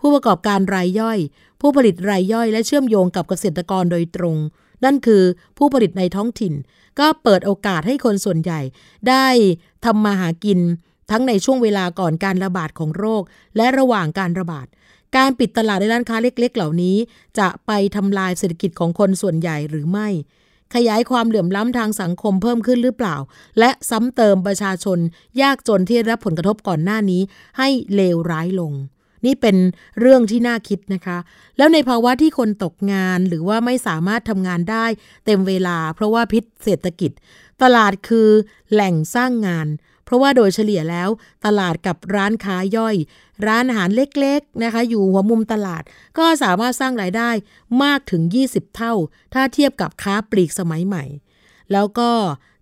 ผู้ประกอบการรายย่อย ผู้ผลิตรายย่อย และเชื่อมโยงกับเกษตรกรโดยตรง นั่นคือผู้ผลิตในท้องถิ่น ก็เปิดโอกาสให้คนส่วนใหญ่ ได้ทำมาหากินทั้งในช่วงเวลาก่อนการระบาดของโรค และระหว่างการระบาด การปิดตลาดในร้านค้าเล็ก ๆ เหล่านี้ จะไปทำลายเศรษฐกิจของคนส่วนใหญ่หรือไม่ ขยายความเหลื่อมล้ำทางสังคมเพิ่มขึ้นหรือเปล่า และซ้ำเติมประชาชนยากจนที่รับผลกระทบก่อนหน้านี้ให้เลวร้ายลง นี่เป็นเรื่องที่น่าคิดนะคะ แล้วในภาวะที่คนตกงานหรือว่าไม่สามารถทำงานได้เต็มเวลา เพราะว่าพิษเศรษฐกิจ ตลาดคือแหล่งสร้างงาน เพราะว่าโดยเฉลี่ยแล้ว ตลาดกับร้านค้าย่อย ร้านอาหารเล็กๆนะคะ อยู่หัวมุมตลาดก็สามารถสร้างรายได้มากถึง 20 เท่า ถ้าเทียบกับค้าปลีกสมัยใหม่ แล้วก็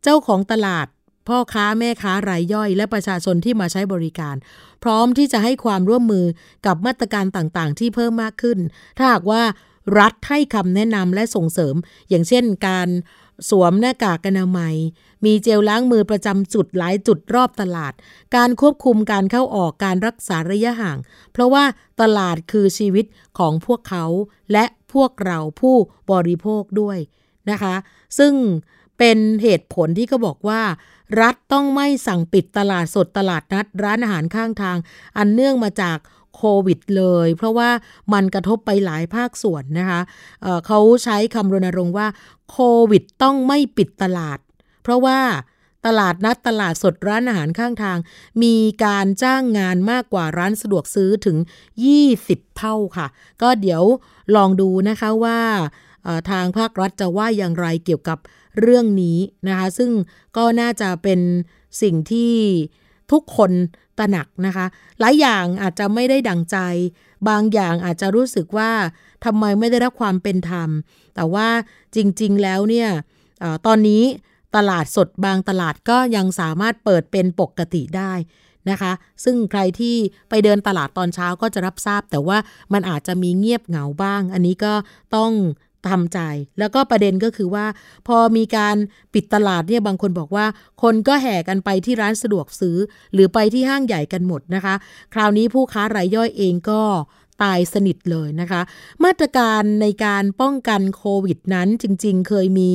เจ้าของตลาด พ่อค้าแม่ค้ารายย่อย และประชาชนที่มาใช้บริการ พร้อมที่จะให้ความร่วมมือกับมาตรการต่างๆ ที่เพิ่มมากขึ้น ถ้าหากว่ารัฐให้คำแนะนำและส่งเสริม อย่างเช่นการสวมหน้ากากอนามัย มีเจลล้างมือประจำจุดหลายจุดรอบตลาด การควบคุมการเข้าออกการรักษาระยะห่าง เพราะว่าตลาดคือชีวิตของพวกเขาและพวกเราผู้บริโภคด้วยนะคะ ซึ่ง เป็นเหตุผลที่เขาบอกว่า รัฐต้องไม่สั่งปิดตลาดสดตลาดนัด ร้านอาหารข้างทาง อันเนื่องมาจากโควิดเลย เพราะว่ามันกระทบไปหลายภาคส่วนนะคะเเขาใช้คำรณรงค์ว่าโควิดต้องไม่ปิดตลาด เพราะว่าตลาดนัดตลาดสดร้านอาหารข้างทาง มีการจ้างงานมากกว่าร้านสะดวกซื้อถึง 20 เท่าค่ะ ก็เดี๋ยวลองดูนะคะว่าทางภาครัฐจะว่าอย่างไรเกี่ยวกับ เรื่องนี้นะคะซึ่งก็น่าจะเป็นสิ่งที่ทุกคนตระหนักนะคะ หลายอย่างอาจจะไม่ได้ดังใจ บางอย่างอาจจะรู้สึกว่าทำไมไม่ได้รับความเป็นธรรม แต่ว่าจริงๆแล้วเนี่ยอตอนนี้ตลาดสดบางตลาดก็ยังสามารถเปิดเป็นปกติได้นะคะ ซึ่งใครที่ไปเดินตลาดตอนเช้าก็จะรับทราบ แต่ว่ามันอาจจะมีเงียบเหงาบ้าง อันนี้ก็ต้อง ทำใจ แล้วก็ประเด็นก็คือว่า พอมีการปิดตลาดเนี่ยบางคนบอกว่า คนก็แห่กันไปที่ร้านสะดวกซื้อ หรือไปที่ห้างใหญ่กันหมดนะคะ คราวนี้ผู้ค้ารายย่อยเองก็ตายสนิทเลยนะคะ มาตรการในการป้องกันโควิดนั้นจริงๆเคยมี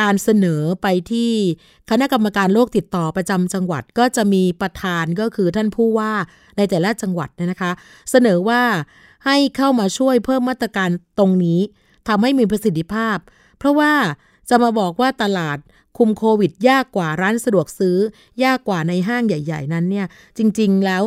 การเสนอไปที่คณะกรรมการโรคติดต่อประจำจังหวัดก็จะมีประธานก็คือท่านผู้ว่าในแต่ละจังหวัดนะคะ เสนอว่า ให้เข้ามาช่วยเพิ่มมาตรการตรงนี้ทำให้มีประสิทธิภาพ เพราะว่าจะมาบอกว่าตลาดคุมโควิด ยากกว่าร้านสะดวกซื้อ ยากกว่าในห้างใหญ่ ๆ นั้นเนี่ยจริง ๆ แล้ว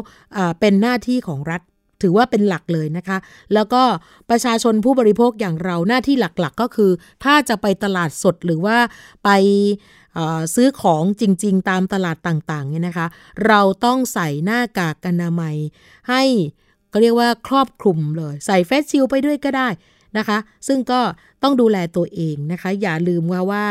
เป็นหน้าที่ของรัฐถือว่าเป็นหลักเลยนะคะ แล้วก็ประชาชนผู้บริโภคอย่างเราหน้าที่หลักๆ ก็คือ ถ้าจะไปตลาดสดหรือว่าไปซื้อของจริง ๆ ตามตลาดต่างๆเนี่ยนะคะ เราต้องใส่หน้ากากอนามัยให้ ก็เรียกว่าครอบคลุมเลย ใส่เฟสชิลไปด้วยก็ได้นะคะ ซึ่งก็ต้องดูแลตัวเองนะคะ อย่าลืมว่าว่า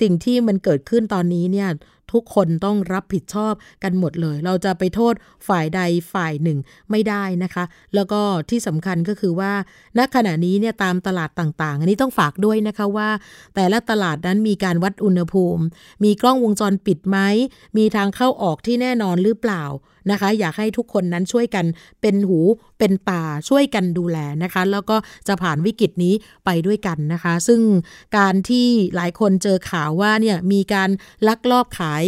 สิ่งที่มันเกิดขึ้นตอนนี้เนี่ยทุกคนต้องรับผิดชอบกันหมดเลย เราจะไปโทษฝ่ายใดฝ่ายหนึ่งไม่ได้นะคะ แล้วก็ที่สำคัญก็คือว่า ณ ขณะนี้เนี่ยตามตลาดต่างๆ อันนี้ต้องฝากด้วยนะคะว่า แต่ละตลาดนั้นมีการวัดอุณหภูมิ มีกล้องวงจรปิดไหม มีทางเข้าออกที่แน่นอนหรือเปล่า นะคะ อยากให้ทุกคนนั้นช่วยกันเป็นหูเป็นตาช่วยกันดูแลนะคะ แล้วก็จะผ่านวิกฤตนี้ไปด้วยกันนะคะ ซึ่งการที่หลายคนเจอข่าวว่าเนี่ยมีการลักลอบขาย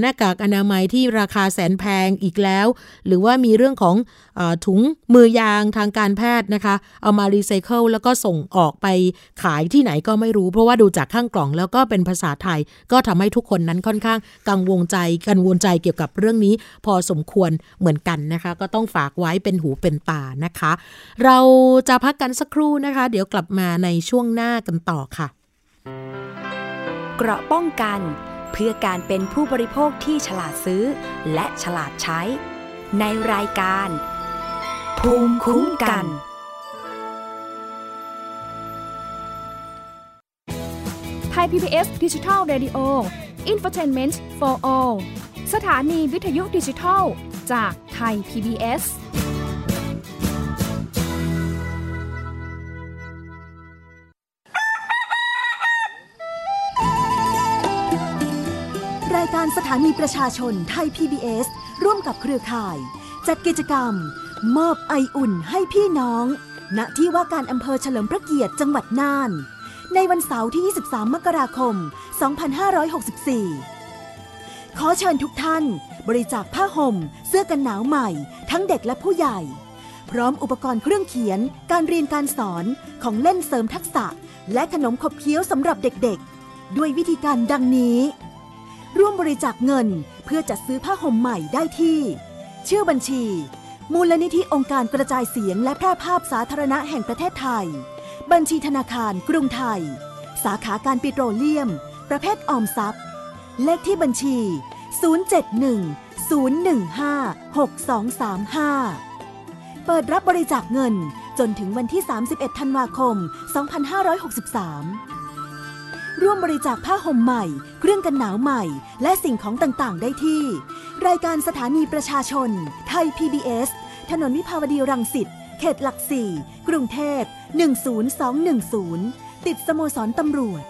หน้ากากอนามัยที่ราคาแสนแพงอีกแล้ว หรือว่ามีเรื่องของอถุงมือยางทางการแพทย์นะคะ เอามารีไซเคิลแล้วก็ส่งออกไปขายที่ไหนก็ไม่รู้ เพราะว่าดูจากข้างกล่องแล้วก็เป็นภาษาไทย ก็ทำให้ทุกคนนั้นค่อนข้างกังวลใจกังวลใจเกี่ยวกับเรื่องนี้ พอสมควรเหมือนกันนะคะ ก็ต้องฝากไว้เป็นหูเป็นตานะคะ เราจะพักกันสักครู่นะคะ เดี๋ยวกลับมาในช่วงหน้ากันต่อค่ะ เกราะป้องกัน เพื่อการเป็นผู้บริโภคที่ฉลาดซื้อ และฉลาดใช้ ในรายการ ภูมิคุ้มกันไทย PBS ดิจิทัล Radio Infotainment for All สถานีวิทยุดิจิทัลจากไทย PBS รายการสถานีประชาชนไทย PBS ร่วมกับเครือข่าย จัดกิจกรรม มอบไออุ่นให้พี่น้อง ณ ที่ว่าการอำเภอเฉลิมพระเกียรติจังหวัดน่าน ในวันเสาร์ที่ 23 มกราคม 2564 ขอเชิญทุกท่าน บริจาคผ้าห่ม เสื้อกันหนาวใหม่ ทั้งเด็กและผู้ใหญ่ พร้อมอุปกรณ์เครื่องเขียน การเรียนการสอนของเล่นเสริมทักษะ และขนมขบเคี้ยวสำหรับเด็กๆ ด้วยวิธีการดังนี้ ร่วมบริจาคเงินเพื่อจัดซื้อผ้าห่มใหม่ได้ที่ ชื่อบัญชี มูลนิธิองค์การกระจายเสียงและแพร่ภาพสาธารณะแห่งประเทศไทย บัญชีธนาคารกรุงไทย สาขาการปิโตรเลียม ประเภทออมทรัพย์ เลขที่บัญชี 071-015-6235 เปิดรับบริจาคเงินจนถึงวันที่ 31 ธันวาคม 2563 ร่วมบริจาคผ้าห่มใหม่ เครื่องกันหนาวใหม่ และสิ่งของต่างๆ ได้ที่ รายการสถานีประชาชน ไทย PBS ถนนวิภาวดีรังสิต เขตหลักสี่กรุงเทพ 10210 ติดสโมสรตำรวจ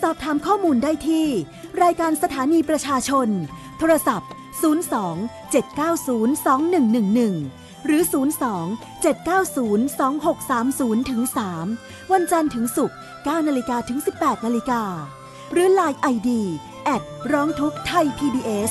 สอบถามข้อมูลได้ที่ รายการสถานีประชาชน โทรศัพท์ 02 790 2111 หรือ 02 790 2630ถึง3วันจันทร์ถึงศุกร์9นาฬิกาถึง 18นาฬิกาหรือ Line ID แอดร้องทุกไทย PBS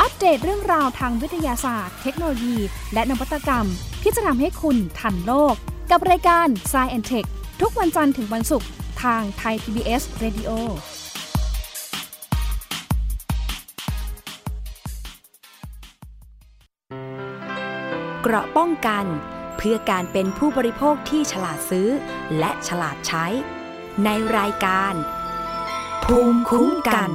อัปเดตเรื่องราวทางวิทยาศาสตร์ เทคโนโลยี และนวัตกรรม ที่จะทำให้คุณทันโลก กับรายการ s c i e n t e c h ทุกวันจันทร์ถึงวันศุกร์ทางไทย PBS Radio เกราะป้องกัน เพื่อการเป็นผู้บริโภคที่ฉลาดซื้อ และฉลาดใช้ ในรายการ ภูมิคุ้มกัน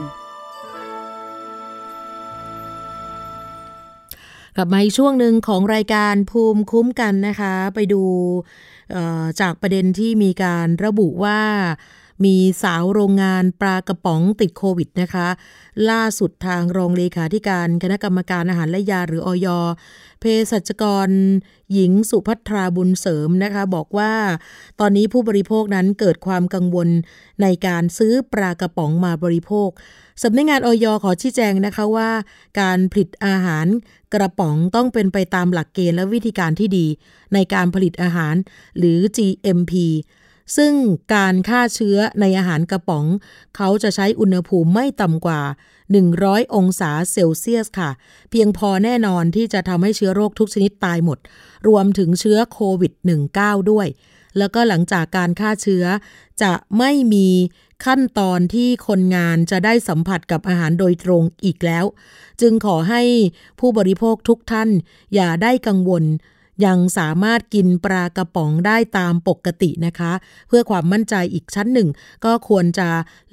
กลับมาอีกช่วงหนึ่งของรายการภูมิคุ้มกันนะคะ ไปดูจากประเด็นที่มีการระบุว่ามีสาวโรงงานปลากระป๋องติดโควิดนะคะ ล่าสุดทางรองเลขาธิการคณะกรรมการอาหารและยาหรืออย เภสัชกรหญิงสุภัทราบุญเสริมนะคะ บอกว่า ตอนนี้ผู้บริโภคนั้นเกิดความกังวลในการซื้อปลากระป๋องมาบริโภคสำนักงานออยขอชี้แจงนะคะว่า การผลิตอาหารกระป๋องต้องเป็นไปตามหลักเกณฑ์และวิธีการที่ดี ในการผลิตอาหารหรือ GMP ซึ่งการฆ่าเชื้อในอาหารกระป๋อง เขาจะใช้อุณหภูมิไม่ต่ำกว่า 100 องศาเซลเซียสค่ะ เพียงพอแน่นอนที่จะทำให้เชื้อโรคทุกชนิดตายหมด รวมถึงเชื้อโควิด -19 ด้วย แล้วก็หลังจากการฆ่าเชื้อ จะไม่มีขั้นตอนที่คนงานจะได้สัมผัสกับอาหารโดยตรงอีกแล้ว จึงขอให้ผู้บริโภคทุกท่านอย่าได้กังวล ยังสามารถกินปลากระป๋องได้ตามปกตินะคะ เพื่อความมั่นใจอีกชั้นหนึ่ง ก็ควรจะ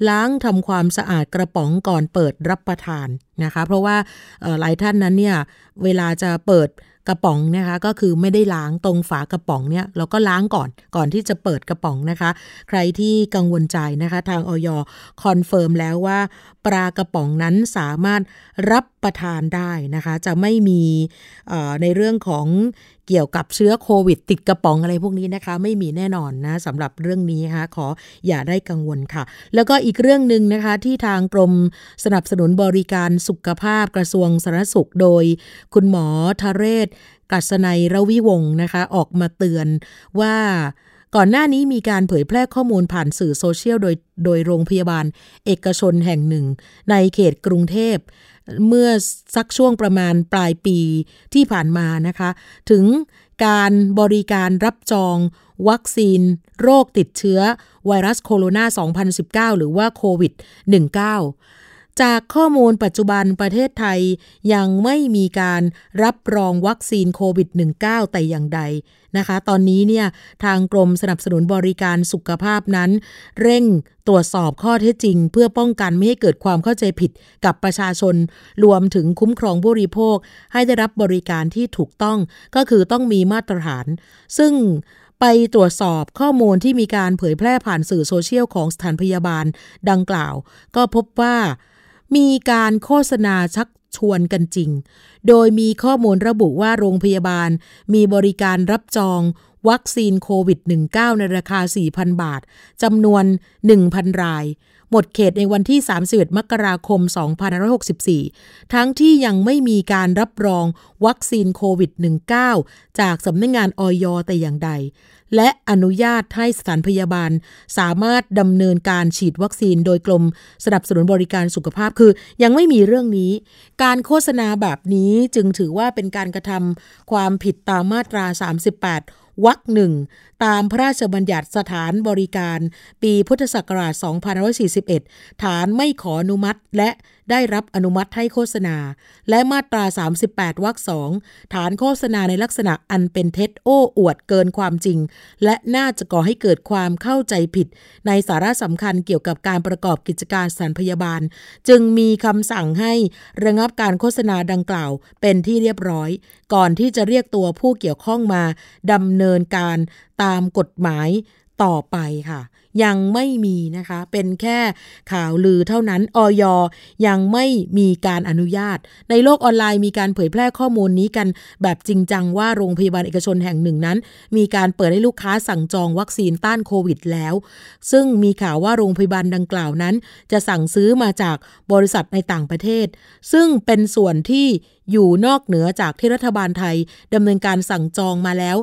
ล้างทำความสะอาดกระป๋องก่อนเปิดรับประทานนะคะ เพราะว่าหลายท่านนั้นเนี่ยเวลาจะเปิดกระป๋องนะคะก็คือไม่ได้ล้างตรงฝากระป๋องเนี่ยเราก็ล้างก่อนก่อนที่จะเปิดกระป๋องนะคะ ใครที่กังวลใจนะคะ ทางอย. confirm แล้วว่า ปลากระป๋องนั้นสามารถรับประทานได้นะคะ จะไม่มีในเรื่องของเกี่ยวกับเชื้อโควิด ติดกระป๋องอะไรพวกนี้นะคะ ไม่มีแน่นอนนะสำหรับเรื่องนี้นะคะขออย่าได้กังวลค่ะ แล้วก็อีกเรื่องหนึ่งนะคะที่ทางกรมสนับสนุนบริการสุขภาพกระทรวงสาธารณสุขโดย คุณหมอทเรศ กัศนัยระวิวงศ์นะคะ ออกมาเตือนว่าก่อนหน้านี้มีการเผยแพร่ข้อมูลผ่านสื่อโซเชียลโดยโดยโรงพยาบาล เอกชนแห่งหนึ่ง ในเขตกรุงเทพ เมื่อสักช่วงประมาณปลายปีที่ผ่านมานะคะ ถึงการบริการรับจองวัคซีน โรคติดเชื้อ ไวรัสโคโรนา 2019 หรือว่าโควิด -19 จากข้อมูลปัจจุบันประเทศไทยยังไม่มีการรับรองวัคซีนโควิด -19 แต่อย่างใดนะคะ ตอนนี้เนี่ยทางกรมสนับสนุนบริการสุขภาพนั้น เร่งตรวจสอบข้อเท็จจริง เพื่อป้องกันไม่ให้เกิดความเข้าใจผิดกับประชาชน รวมถึงคุ้มครองผู้บริโภค ให้ได้รับบริการที่ถูกต้องก็คือต้องมีมาตรฐาน ซึ่งไปตรวจสอบข้อมูลที่มีการเผยแพร่ผ่านสื่อโซเชียลของสถานพยาบาลดังกล่าว ก็พบว่า มีการโฆษณาชักชวนกันจริง โดยมีข้อมูลระบุว่าโรงพยาบาลมีบริการรับจองวัคซีนโควิด -19 ในราคา 4,000 บาท จำนวน 1,000 ราย หมดเขตในวันที่ 31 มกราคม 2564 ทั้งที่ยังไม่มีการรับรองวัคซีนโควิด -19 จากสำนักงงานออยแต่อย่างใด และอนุญาตให้สถานพยาบาล สามารถดำเนินการฉีดวัคซีนโดยกรมสนับสนุนบริการสุขภาพคือ ยังไม่มีเรื่องนี้ การโฆษณาแบบนี้จึงถือว่าเป็นการกระทำความผิดตามมาตรา 38วรรคหนึ่งตามพระราชบัญญัติสถานบริการ ปีพุทธศักราช 2541 ฐานไม่ขออนุมัติและได้รับอนุมัติให้โฆษณา และมาตรา 38 วรรคสองฐานโฆษณาในลักษณะอันเป็นเท็จโอ้อวดเกินความจริง และน่าจะก่อให้เกิดความเข้าใจผิด ในสาระสำคัญเกี่ยวกับการประกอบกิจการสถานพยาบาล จึงมีคำสั่งให้ระงับการโฆษณาดังกล่าวเป็นที่เรียบร้อย ก่อนที่จะเรียกตัวผู้เกี่ยวข้องมาดำเนินการตามกฎหมายต่อไปค่ะ ยังไม่มีนะคะ เป็นแค่ข่าวลือเท่านั้นออยยังไม่มีการอนุญาต ในโลกออนไลน์มีการเผยแพร่ข้อมูลนี้กันแบบจริงจังว่าโรงพยาบาลเอกชนแห่งหนึ่งนั้น มีการเปิดให้ลูกค้าสั่งจองวัคซีนต้านโควิดแล้ว ซึ่งมีข่าวว่าโรงพยาบาลดังกล่าวนั้น จะสั่งซื้อมาจากบริษัทในต่างประเทศ ซึ่งเป็นส่วนที่อยู่นอกเหนือจากที่รัฐบาลไทยดำเนินการสั่งจองมาแล้ว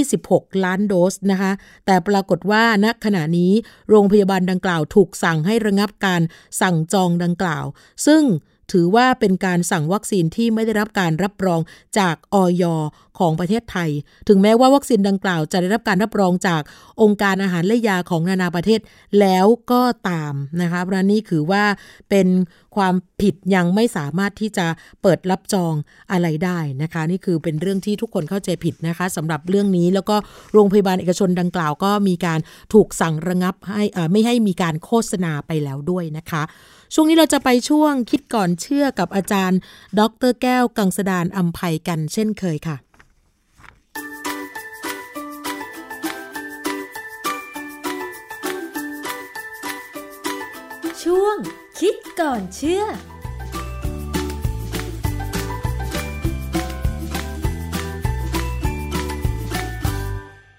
26 ล้านโดสนะคะ แต่ปรากฏว่าณขณะนี้โรงพยาบาลดังกล่าวถูกสั่งให้ระงับการสั่งจองดังกล่าว ซึ่ง ถือว่าเป็นการสั่งวัคซีนที่ไม่ได้รับการรับรองจากออยของประเทศไทย ถึงแม้ว่าวัคซีนดังกล่าวจะได้รับการรับรองจากองค์การอาหารและยาของนานาประเทศแล้วก็ตามนะคะเพราะนี่คือว่าเป็นความผิดยังไม่สามารถที่จะเปิดรับจองอะไรได้นะคะ นี่คือเป็นเรื่องที่ทุกคนเข้าใจผิดนะคะสำหรับเรื่องนี้แล้วก็โรงพยาบาลเอกชนดังกล่าวก็มีการถูกสั่งระงับให้ไม่ให้มีการโฆษณาไปแล้วด้วยนะคะ ช่วงนี้เราจะไปช่วงคิดก่อนเชื่อกับอาจารย์ ดรแก้วกังสดานอัมภัยกันเช่นเคยค่ะ ช่วงคิดก่อนเชื่อ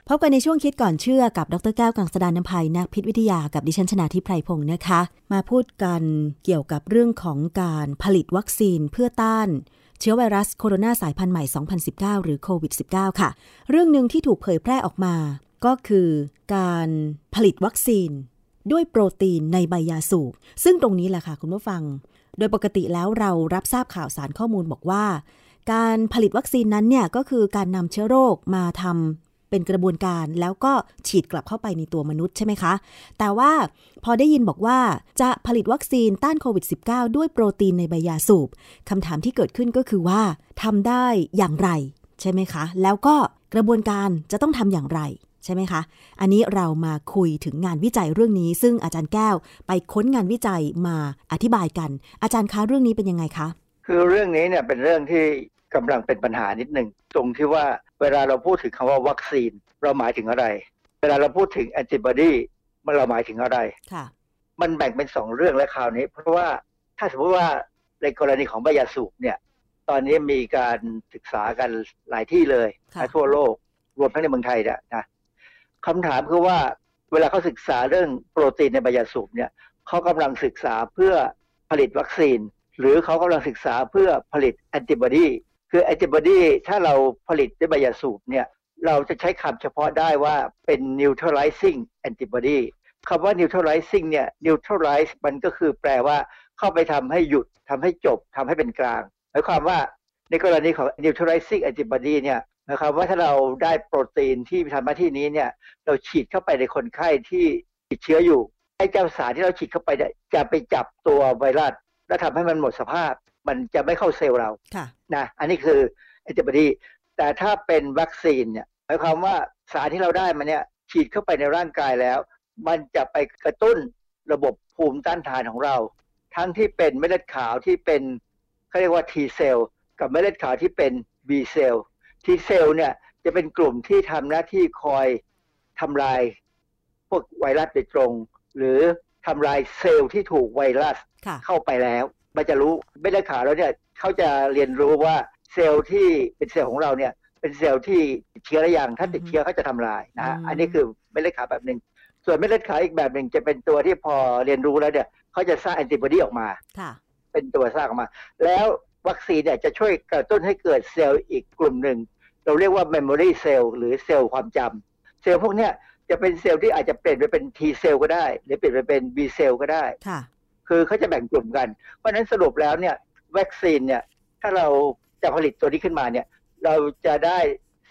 พบกันในช่วงคิดก่อนเชื่อกับดรแก้วกังสดานนภัยนักพิษวิทยากับดิฉันชนาทิพไพรพงศ์นะคะ มาพูดกันเกี่ยวกับเรื่องของการผลิตวัคซีนเพื่อต้านเชื้อไวรัสโคโรนาสายพันธุ์ใหม่ 2019 หรือโควิด -19 ค่ะ เรื่องหนึ่งที่ถูกเผยแพร่ออกมา ก็คือการผลิตวัคซีน ด้วยโปรตีนในใบยาสูบ ซึ่งตรงนี้แหละค่ะคุณผู้ฟัง โดยปกติแล้วเรารับทราบข่าวสารข้อมูลบอกว่า การผลิตวัคซีนนั้นเนี่ยก็คือการนำเชื้อโรคมาทำ เป็นกระบวนการแล้วก็ฉีดกลับเข้าไปในตัวมนุษย์ใช่ไหมคะ แต่ว่าพอได้ยินบอกว่าจะผลิตวัคซีนต้านโควิด -19 ด้วยโปรตีนในใบยาสูบคำถามที่เกิดขึ้นก็คือว่าทำได้อย่างไรใช่ไหมคะ แล้วก็กระบวนการจะต้องทำอย่างไรใช่ไหมคะ อันนี้เรามาคุยถึงงานวิจัยเรื่องนี้ ซึ่งอาจารย์แก้วไปค้นงานวิจัยมาอธิบายกัน อาจารย์คะเรื่องนี้เป็นยังไงคะ คือเรื่องนี้เนี่ยเป็นเรื่องที่กำลังเป็นปัญหานิดหนึ่งตรงที่ว่า เวลาเราพูดถึงคำว่าวัคซีน เราหมายถึงอะไร เวลาเราพูดถึงแอนติบอดีมันเราหมายถึงอะไรค่ะ มันแบ่งเป็นสองเรื่องและคราวนี้ เพราะว่าถ้าสมมติว่าในกรณีของใบยาสูบเนี่ย ตอนนี้มีการศึกษากันหลายที่เลยทั่วโลก รวมทั้งในเมืองไทยเนี่ยนะคำถามคือว่าเวลาเขาศึกษาเรื่องโปรตีนในใบยาสูบเนี่ยเขากำลังศึกษาเพื่อผลิตวัคซีน หรือเขากำลังศึกษาเพื่อผลิตแอนติบอดี คือแอนติบอดีถ้าเราผลิตด้วยใบยาสูบเนี่ยเราจะใช้คำเฉพาะได้ว่าเป็น neutralizing antibody คำว่า neutralizing เนี่ย neutralize มันก็คือแปลว่าเข้าไปทำให้หยุดทำให้จบทำให้เป็นกลางหมายความว่าในกรณีของ neutralizing antibody เนี่ยหมายความว่าถ้าเราได้โปรตีนที่ทำหน้าที่นี้เนี่ยเราฉีดเข้าไปในคนไข้ที่ติดเชื้ออยู่ไอ้เจ้าสารที่เราฉีดเข้าไปจะไปจับตัวไวรัสและทำให้มันหมดสภาพ มันจะไม่เข้าเซลล์เราค่ะนะอันนี้คือแอนติบอดีแต่ถ้าเป็นวัคซีนเนี่ยหมายความว่าสารที่เราได้มาเนี่ยฉีดเข้าไปในร่างกายแล้ว มันจะไปกระตุ้นระบบภูมิต้านทานของเรา ทั้งที่เป็นเม็ดเลือดขาวที่เป็นเขาเรียกว่า T เซลล์กับเม็ดเลือดขาวที่เป็น B เซลล์ T เซลล์เนี่ยจะเป็นกลุ่มที่ทำหน้าที่คอยทำลายพวกไวรัสโดยตรง หรือทำลายเซลล์ที่ถูกไวรัสเข้าไปแล้ว มันจะรู้เม็ดเลือดขาวแล้วเนี่ยเขาจะเรียนรู้ว่าเซลล์ที่เป็นเซลล์ของเราเนี่ยเป็นเซลล์ที่ติดเชื้อหรือยังถ้าติดเชื้อเขาจะทำลายนะอันนี้คือเม็ดเลือดขาวแบบหนึ่งส่วนเม็ดเลือดขาวอีกแบบหนึ่งจะเป็นตัวที่พอเรียนรู้แล้วเนี่ยเขาจะสร้างแอนติบอดีออกมาเป็นตัวสร้างออกมา แล้ววัคซีนเนี่ยจะช่วยกระตุ้นให้เกิดเซลล์อีกกลุ่มหนึ่ง เราเรียกว่า memory cell หรือเซลล์ความจำเซลล์พวกเนี้ยจะเป็นเซลล์ที่อาจจะเปลี่ยนไปเป็น T เซลล์ก็ได้ หรือเปลี่ยนไปเป็น B เซลล์ก็ได้ ค่ะคือเขาจะแบ่งกลุ่มกัน เพราะฉะนั้นสรุปแล้วเนี่ยวัคซีนเนี่ยถ้าเราจะผลิตตัวนี้ขึ้นมาเนี่ยเราจะได้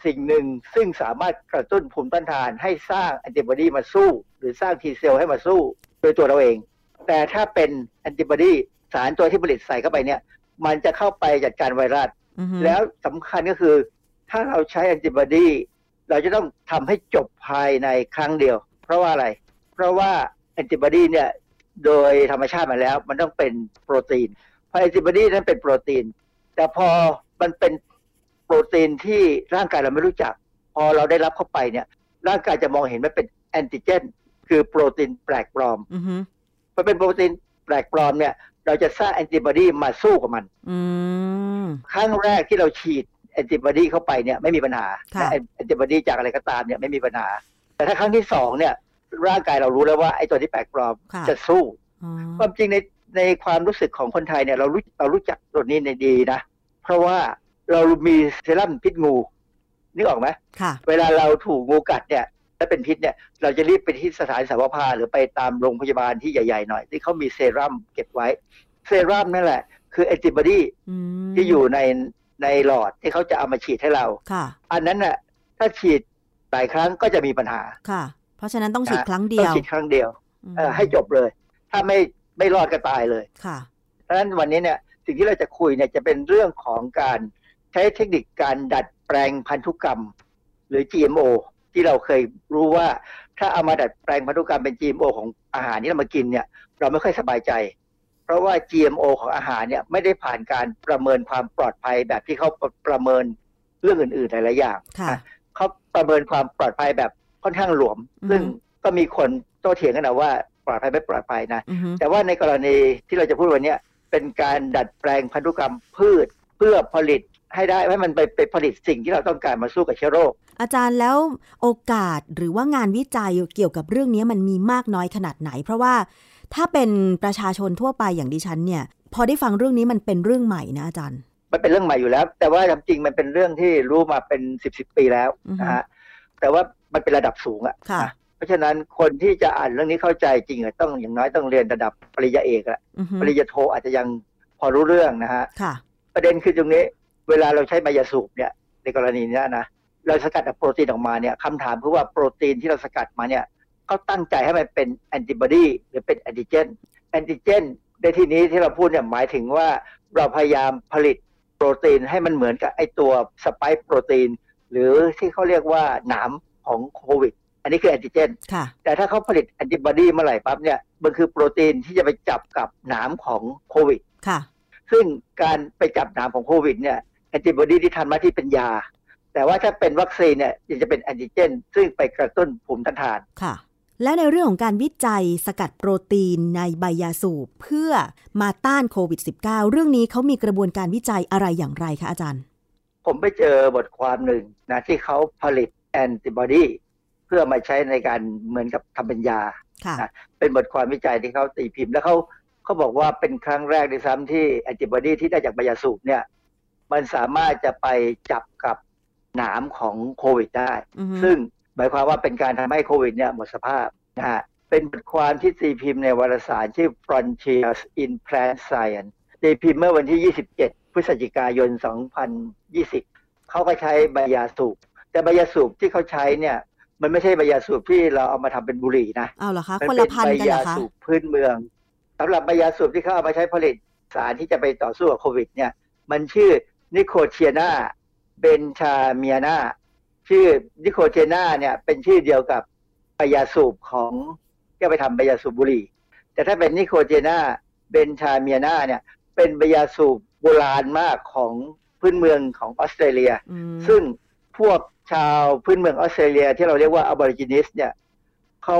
สิ่งหนึ่งซึ่งสามารถกระตุ้นภูมิต้านทานให้สร้างแอนติบอดีมาสู้ หรือสร้างทีเซลให้มาสู้โดยตัวเราเอง แต่ถ้าเป็นแอนติบอดีสารตัวที่ผลิตใส่เข้าไปเนี่ยมันจะเข้าไปจัดการไวรัส แล้วสำคัญก็คือ ถ้าเราใช้แอนติบอดีเราจะต้องทำให้จบภายในครั้งเดียว เพราะว่าอะไร เพราะว่าแอนติบอดีเนี่ย โดยธรรมชาติมาแล้ว มันต้องเป็นโปรตีน เพราะแอนติบอดีนั้นเป็นโปรตีน แต่พอมันเป็นโปรตีนที่ร่างกายเราไม่รู้จัก พอเราได้รับเข้าไปเนี่ย ร่างกายจะมองเห็นว่าเป็นแอนติเจน คือโปรตีนแปลกปลอมอือฮึพอเป็นโปรตีนแปลกปลอมเนี่ย เราจะสร้างแอนติบอดีมาสู้กับมันอืมครั้งแรกที่เราฉีดแอนติบอดีเข้าไปเนี่ยไม่มีปัญหาค่ะแอนติบอดีจากอะไรก็ตามเนี่ยไม่มีปัญหา แต่ถ้าครั้งที่สองเนี่ย ร่างกายเรารู้แล้วว่าไอ้ตัวที่แปลกปลอมค่ะจะสู้อ๋อความจริงในในความรู้สึกของคนไทยเนี่ยเรารู้เรารู้จักตัวนี้ในดีนะ เพราะว่าเรามีเซรั่มพิษงูนึกออกไหมค่ะเวลาเราถูกงูกัดเนี่ยถ้าเป็นพิษเนี่ยเราจะรีบไปที่สถานสาวภาหรือไปตามโรงพยาบาลที่ใหญ่ ๆ หน่อย ที่เขามีเซรั่มเก็บไว้ เซรั่มนั่นแหละ คือแอนติบอดีอืมที่อยู่ในในหลอดที่เขาจะเอามาฉีดให้เราค่ะอันนั้นน่ะถ้าฉีดหลายครั้งก็จะมีปัญหาค่ะ เพราะฉะนั้นต้องฉีดนะครั้งเดีต้อยวงฉีดครั้งเดียวอืมเออให้จบเลย ถ้าไม่ไม่รอดก็ตายเลยค่ะเพราะฉะนั้นวันนี้เนี่ยสิ่งที่เราจะคุยเนี่ยจะเป็นเรื่องของการใช้เทคนิคการดัดแปลงพันธุกรรม หรือ GMO ที่เราเคยรู้ว่าถ้าเอามาดัดแปลงพันธุกรรมเป็น GMO ของอาหารที่เรามากินเนี่ย เราไม่ค่อยสบายใจ เพราะว่า GMO ของอาหารเนี่ยไม่ได้ผ่านการประเมินความปลอดภัยแบบที่เขาประเมินเรื่องอื่นๆหลายๆอย่างค่ะนะเขาประเมินความปลอดภัยแบบ ค่อนข้างหลวมอือฮึซึ่งก็มีคนโต้เถียงกันนะว่าปลอดภัยไม่ปลอดภัยนะอือฮึแต่ว่าในกรณีที่เราจะพูดวันเนี้ยเป็นการดัดแปลงพันธุกรรมพืชเพื่อผลิตให้ได้ให้มันไปไปผลิตสิ่งที่เราต้องการมาสู้กับเชื้อโรค อาจารย์แล้วโอกาสหรือว่างานวิจัยเกี่ยวกับเรื่องนี้มันมีมากน้อยขนาดไหน เพราะว่าถ้าเป็นประชาชนทั่วไปอย่างดิฉันเนี่ยพอได้ฟังเรื่องนี้มันเป็นเรื่องใหม่นะอาจารย์ มันเป็นเรื่องใหม่อยู่แล้ว แต่ว่าจริงๆมันเป็นเรื่องที่รู้มาเป็นสิบสิบปีแล้วอือฮึนะฮะแต่ว่า มันเป็นระดับสูงอะค่ะนะเพราะฉะนั้นคนที่จะอ่านเรื่องนี้เข้าใจจริงอะต้องอย่างน้อยต้องเรียนระดับปริญญาเอกอะอือฮึปริญญาโทอาจจะยังพอรู้เรื่องนะฮะค่ะประเด็นคือตรงนี้ เวลาเราใช้ใบยาสูบเนี่ย ในกรณีเนี้ยนะเราสกัดเอาโปรตีนออกมาเนี่ยคำถามคือว่าโปรตีนที่เราสกัดมาเนี่ยเขาตั้งใจให้มันเป็นแอนติบอดีหรือเป็นแอนติเจนแอนติเจนในที่นี้ที่เราพูดเนี่ยหมายถึงว่าเราพยายามผลิตโปรตีนให้มันเหมือนกับไอตัว spike protein หรือที่เขาเรียกว่าหนาม ของโควิด อันนี้คือแอนติเจนค่ะแต่ถ้าเขาผลิตแอนติบอดีเมื่อไหร่ปั๊บเนี่ยมันคือโปรตีนที่จะไปจับกับหนามของโควิดค่ะ ซึ่งการไปจับหนามของโควิดเนี่ยแอนติบอดีที่ทำหน้าที่เป็นยา แต่ว่าถ้าเป็นวัคซีนเนี่ยจะเป็นแอนติเจน ซึ่งไปกระตุ้นภูมิต้านทานค่ะและในเรื่องของการวิจัยสกัดโปรตีนในใบยาสูบ เพื่อมาต้านโควิด -19 เรื่องนี้เขามีกระบวนการวิจัยอะไรอย่างไรคะอาจารย์ ผมไปเจอบทความหนึ่งนะที่เขาผลิต แอนติบอดีเพื่อมาใช้ในการเหมือนกับทำเป็นยาค่ะนะเป็นบทความวิจัยที่เขาตีพิมพ์แล้วเขาเขาบอกว่าเป็นครั้งแรกด้วยซ้ำที่แอนติบอดีที่ได้จากใบยาสูบเนี่ยมันสามารถจะไปจับกับหนามของโควิดได้อือฮึซึ่งหมายความว่าเป็นการทำให้โควิดเนี่ยหมดสภาพนะฮะเป็นบทความที่ตีพิมพ์ในวารสารชื่อ Frontiers in Plant Science ตีพิมพ์เมื่อวันที่ 27 พฤศจิกายน 2020 เขาก็ใช้ใบยาสูบ แต่ใบยาสูบที่เขาใช้เนี่ย มันไม่ใช่ใบยาสูบที่เราเอามาทำเป็นบุหรี่นะเอาเหรอคะมัคนเป็ละพันใบกันเหรยาอคะสูบพื้นเมืองสำหรับใบยาสูบที่เขาเอามาใช้ผลิตสารที่จะไปต่อสู้กับโควิด เนี่ย มันชื่อนิโคเทียนาเบนชาเมียนาชื่อ Nicotiana เนี่ยเป็นชื่อเดียวกับใบยาสูบของที่เอาไปทำใบยาสูบบุหรี่ แต่ถ้าเป็น Nicotiana benthamiana เนี่ยเป็นใบยาสูบโบราณมากของพื้นเมืองของออสเตรเลียอืมซึ่งพวก ชาวพื้นเมืองออสเตรเลีย ที่เราเรียกว่า Aborigines เนี่ยเขา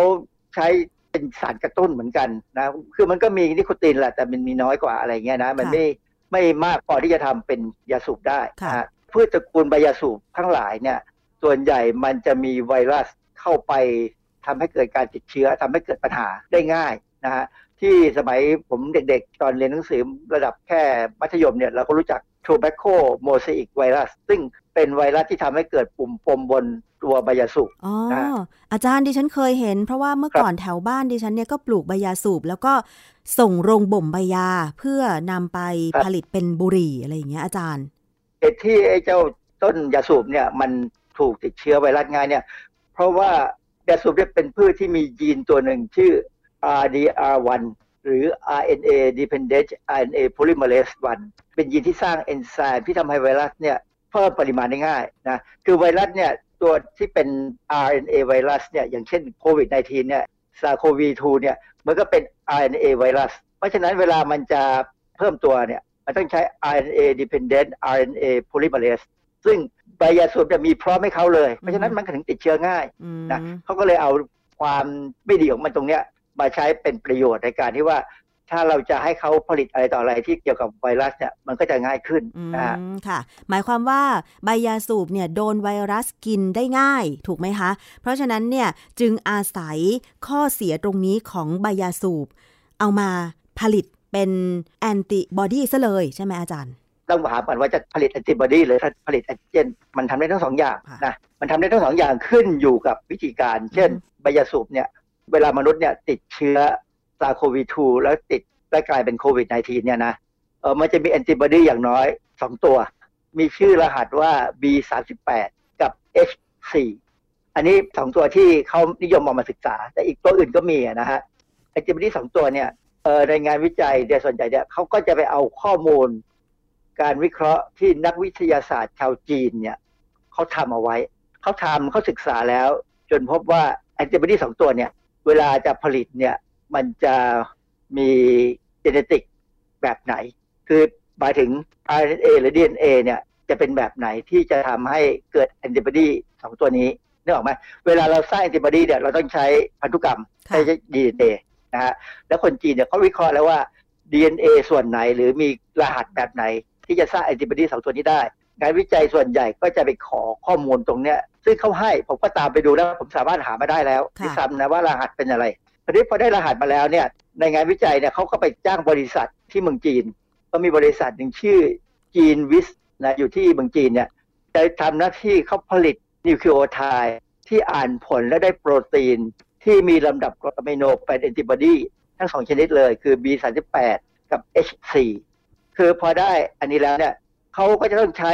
ใช้เป็นสารกระตุ้นเหมือนกันนะคือมันก็มีนิโคตินแหละแต่มันมีน้อยกว่าอะไรเงี้ยนะมันไม่ไม่มากพอที่จะทำเป็นยาสูบได้นะฮะพืชตระกูลใบยาสูบทั้งหลายเนี่ย ส่วนใหญ่มันจะมีไวรัสเข้าไปทำให้เกิดการติดเชื้อทำให้เกิดปัญหาได้ง่ายนะฮะที่สมัยผมเด็กๆ ตอนเรียนหนังสือระดับแค่มัธยมเนี่ยเราก็รู้จัก tobacco mosaic virus ซึ่งเป็นไวรัสที่ทำให้เกิดปุ่มปมบนตัวใบยาสูบอ๋อนะอาจารย์ดิฉันเคยเห็น เพราะว่าเมื่อครับก่อนแถวบ้านดิฉันเนี่ยก็ปลูกใบยาสูบ แล้วก็ส่งโรงบ่มใบยาเพื่อนำไปผลิตเป็นบุหรี่อะไรอย่างเงี้ยอาจารย์เหตุที่ไอ้เจ้าต้นยาสูบเนี่ยมันถูกติดเชื้อไวรัสง่ายเนี่ย เพราะว่ายาสูบเนี่ยเป็นพืชที่มียีนตัวหนึ่งชื่อ RDR1 หรือ RNA dependent RNA polymerase 1 เป็นยีนที่สร้างเอนไซม์ที่ทำให้ไวรัสเนี่ยเพิ่มปริมาณได้ง่ายนะคือไวรัสเนี่ยตัวที่เป็น RNA ไวรัสเนี่ยอย่างเช่นโควิด -19 เนี่ย SARS-CoV-2 เนี่ยมันก็เป็น RNA ไวรัส เพราะฉะนั้นเวลามันจะเพิ่มตัวเนี่ยมันต้องใช้ RNA dependent RNA polymerase ซึ่งไบยาสูบจะมีพร้อมให้เขาเลย เพราะฉะนั้นมันถึงติดเชื้อง่ายนะเขาก็เลยเอาความไม่ดีของมันตรงเนี้ย มาใช้เป็นประโยชน์ในการที่ว่าถ้าเราจะให้เขาผลิตอะไรต่ออะไรที่เกี่ยวกับไวรัสเนี่ยมันก็จะง่ายขึ้นนะค่ะ หมายความว่าใบยาสูบเนี่ยโดนไวรัสกินได้ง่าย ถูกไหมคะ เพราะฉะนั้นเนี่ยจึงอาศัยข้อเสียตรงนี้ของใบยาสูบ เอามาผลิตเป็นแอนติบอดีซะเลยใช่ไหมอาจารย์ ต้องถามก่อนว่าจะผลิตแอนติบอดีหรือผลิตแอนติเจนมันทำได้ทั้งสองอย่างนะมันทำได้ทั้งสองอย่างขึ้นอยู่กับวิธีการ เช่นใบยาสูบเนี่ย เวลามนุษย์เนี่ยติดเชื้อ SARS-CoV-2แล้วติดและกลายเป็นโควิด -19 เนี่ยนะเออมันจะมีแอนติบอดีอย่างน้อย 2 ตัว มีชื่อรหัสว่า B38 กับ H4 อันนี้ 2 ตัวที่เขานิยมเอามาศึกษา แต่อีกตัวอื่นก็มีนะฮะแอนติบอดีสองตัวเนี่ยเออในงานวิจัยเดี๋ยส่วนใหญ่เนี่ยเขาก็จะไปเอาข้อมูล การวิเคราะห์ที่นักวิทยาศาสตร์ชาวจีนเนี่ยเขาทำเอาไว้ เขาทำเขาศึกษาแล้ว จนพบว่าแอนติบอดีสองตัวเนี่ย เวลาจะผลิตเนี่ยมันจะมีเจเนติกแบบไหน คือหมายถึง RNA หรือ DNA เนี่ยจะเป็นแบบไหนที่จะทำให้เกิดแอนติบอดีสองตัวนี้นึกออกไหมเวลาเราสร้างแอนติบอดีเนี่ยเราต้องใช้พันธุกรรมใช้ DNA นะฮะแล้วคนจีนเนี่ยเขาวิเคราะห์แล้วว่า DNA ส่วนไหนหรือมีรหัสแบบไหนที่จะสร้างแอนติบอดีสองตัวนี้ได้งานวิจัยส่วนใหญ่ก็จะไปขอข้อมูลตรงเนี้ย ซึ่งเขาให้ผมก็ตามไปดูแล้วผมสามารถหามาได้แล้วที่ซ้ำนะว่ารหัสเป็นอะไรทีนี้พอได้รหัสมาแล้วเนี่ยในงานวิจัยเนี่ยเขาก็ไปจ้างบริษัทที่เมืองจีน ก็มีบริษัทหนึ่งชื่อจีนวิสนะอยู่ที่เมืองจีนเนี่ยจะทำหน้าที่เขาผลิตนิวคลีโอไทด์ที่อ่านผลและได้โปรตีน ที่มีลำดับกรดอะมิโนเป็นแอนติบอดีทั้งสองชนิดเลยคือ B38 กับ H4 คือพอได้อันนี้แล้วเนี่ยเขาก็จะต้องใช้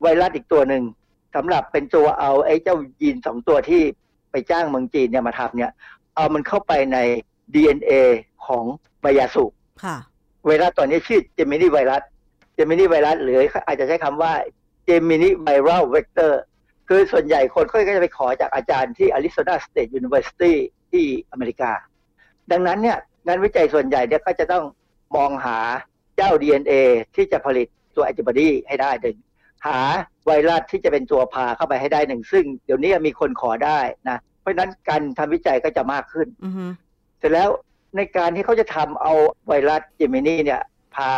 ไวรัสอีกตัวหนึ่ง สำหรับเป็นตัวเอาไอ้เจ้ายีนสองตัวที่ไปจ้างเมืองจีนเนี่ยมาทำเนี่ย เอามันเข้าไปใน DNA ของใบยาสูบค่ะไวรัสตัวนี้ชื่อ geminivirus geminivirus หรืออาจจะใช้คำว่า geminiviral vector คือส่วนใหญ่คนก็จะไปขอจากอาจารย์ที่ Arizona State University ที่อเมริกา ดังนั้นเนี่ยงานวิจัยส่วนใหญ่เนี่ยก็จะต้องมองหาเจ้า DNA ที่จะผลิตตัวแอนติบอดีให้ได้หนึ่งหา ไวรัสที่จะเป็นตัวพาเข้าไปให้ได้หนึ่ง ซึ่งเดี๋ยวนี้มีคนขอได้นะเพราะฉะนั้นการทำวิจัยก็จะมากขึ้นอือฮึเสร็จแล้วในการที่เขาจะทำเอาไวรัสเจมินีเนี่ย พา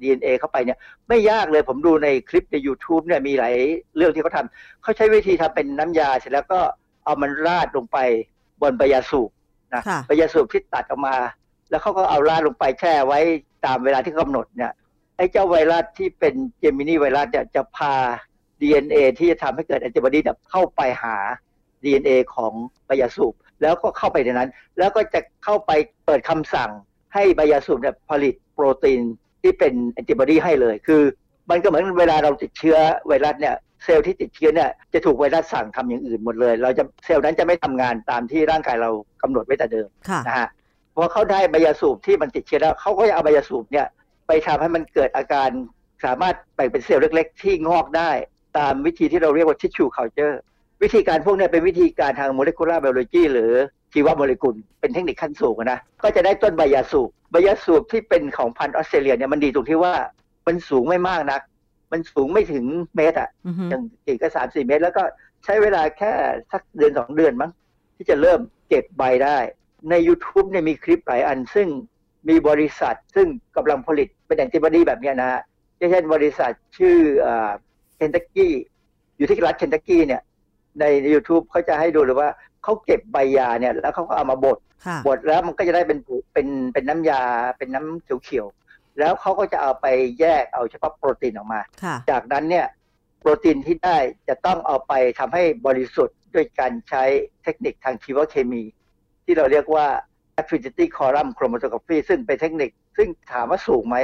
DNA เข้าไปเนี่ย ไม่ยากเลยผมดูในคลิปใน YouTube เนี่ยมีหลายเรื่องที่เขาทำเขาใช้วิธีทำเป็นน้ำยาเสร็จแล้วก็เอามันราดลงไปบนใบยาสูบนะค่ะใบยาสูบที่ตัดออกมา แล้วเขาก็เอาราดลงไปแช่ไว้ตามเวลาที่กำหนดเนี่ยไอ้เจ้าไวรัสที่เป็น geminivirus เนี่ยจะพา DNA ที่จะทำให้เกิดแอนติบอดีเนี่ยเข้าไปหา DNA ของใบยาสูบแล้วก็เข้าไปในนั้น แล้วก็จะเข้าไปเปิดคำสั่งให้ใบยาสูบเนี่ยผลิตโปรตีนที่เป็นแอนติบอดีให้เลย คือ มันก็เหมือนเวลาเราติดเชื้อไวรัสเนี่ยเซลล์ที่ติดเชื้อเนี่ยจะถูกไวรัสสั่งทำอย่างอื่นหมดเลย เราจะเซลล์นั้นจะไม่ทำงานตามที่ร่างกายเรากำหนดไว้แต่เดิมค่ะนะฮะพอเขาได้ใบยาสูบที่มันติดเชื้อแล้วเขาก็จะเอาใบยาสูบเนี่ยไปทำให้มันเกิดอาการสามารถแบ่งเป็นเซลล์เล็ก ๆ ที่งอกได้ ตามวิธีที่เราเรียกว่า tissue culture วิธีการพวกเนี้เป็นวิธีการทาง molecular biology หรือชีวโมเลกุล เป็นเทคนิคขั้นสูงอะนะ ก็จะได้ต้นใบยาสูบใบยาสูบที่เป็นของพันธุ์ออสเตรเลียเนี่ยมันดีตรงที่ว่ามันสูงไม่มากนัก มันสูงไม่ถึงเมตรอะอือฮึอย่างอีกก็สามสี่เมตร แล้วก็ใช้เวลาแค่สักเดือนสองเดือนมั้งที่จะเริ่มเก็บใบได้ ใน YouTube เนี่ยมีคลิปหลายอัน ซึ่งมีบริษัทซึ่งกำลังผลิตเป็นแอนติบอดีแบบเนี้ยนะฮะเช่นบริษัทชื่อ เคนตักกี้อยู่ที่รัฐเคนตักกี้เนี่ย ใน YouTube เขาจะให้ดูเลยว่าเขาเก็บใบยาเนี่ย แล้วเขาก็เอามาบดค่ะบดแล้วมันก็จะได้เป็นผุเป็นเป็นน้ำยาเป็นน้ำเขียวๆแล้วเขาก็จะเอาไปแยกเอาเฉพาะโปรตีนออกมาค่ะจากนั้นเนี่ยโปรตีนที่ได้จะต้องเอาไปทำให้บริสุทธิ์ด้วยการใช้เทคนิคทางชีวเคมี ที่เราเรียกว่า affinity column chromatography ซึ่งเป็นเทคนิคซึ่งถามว่าสูงไหม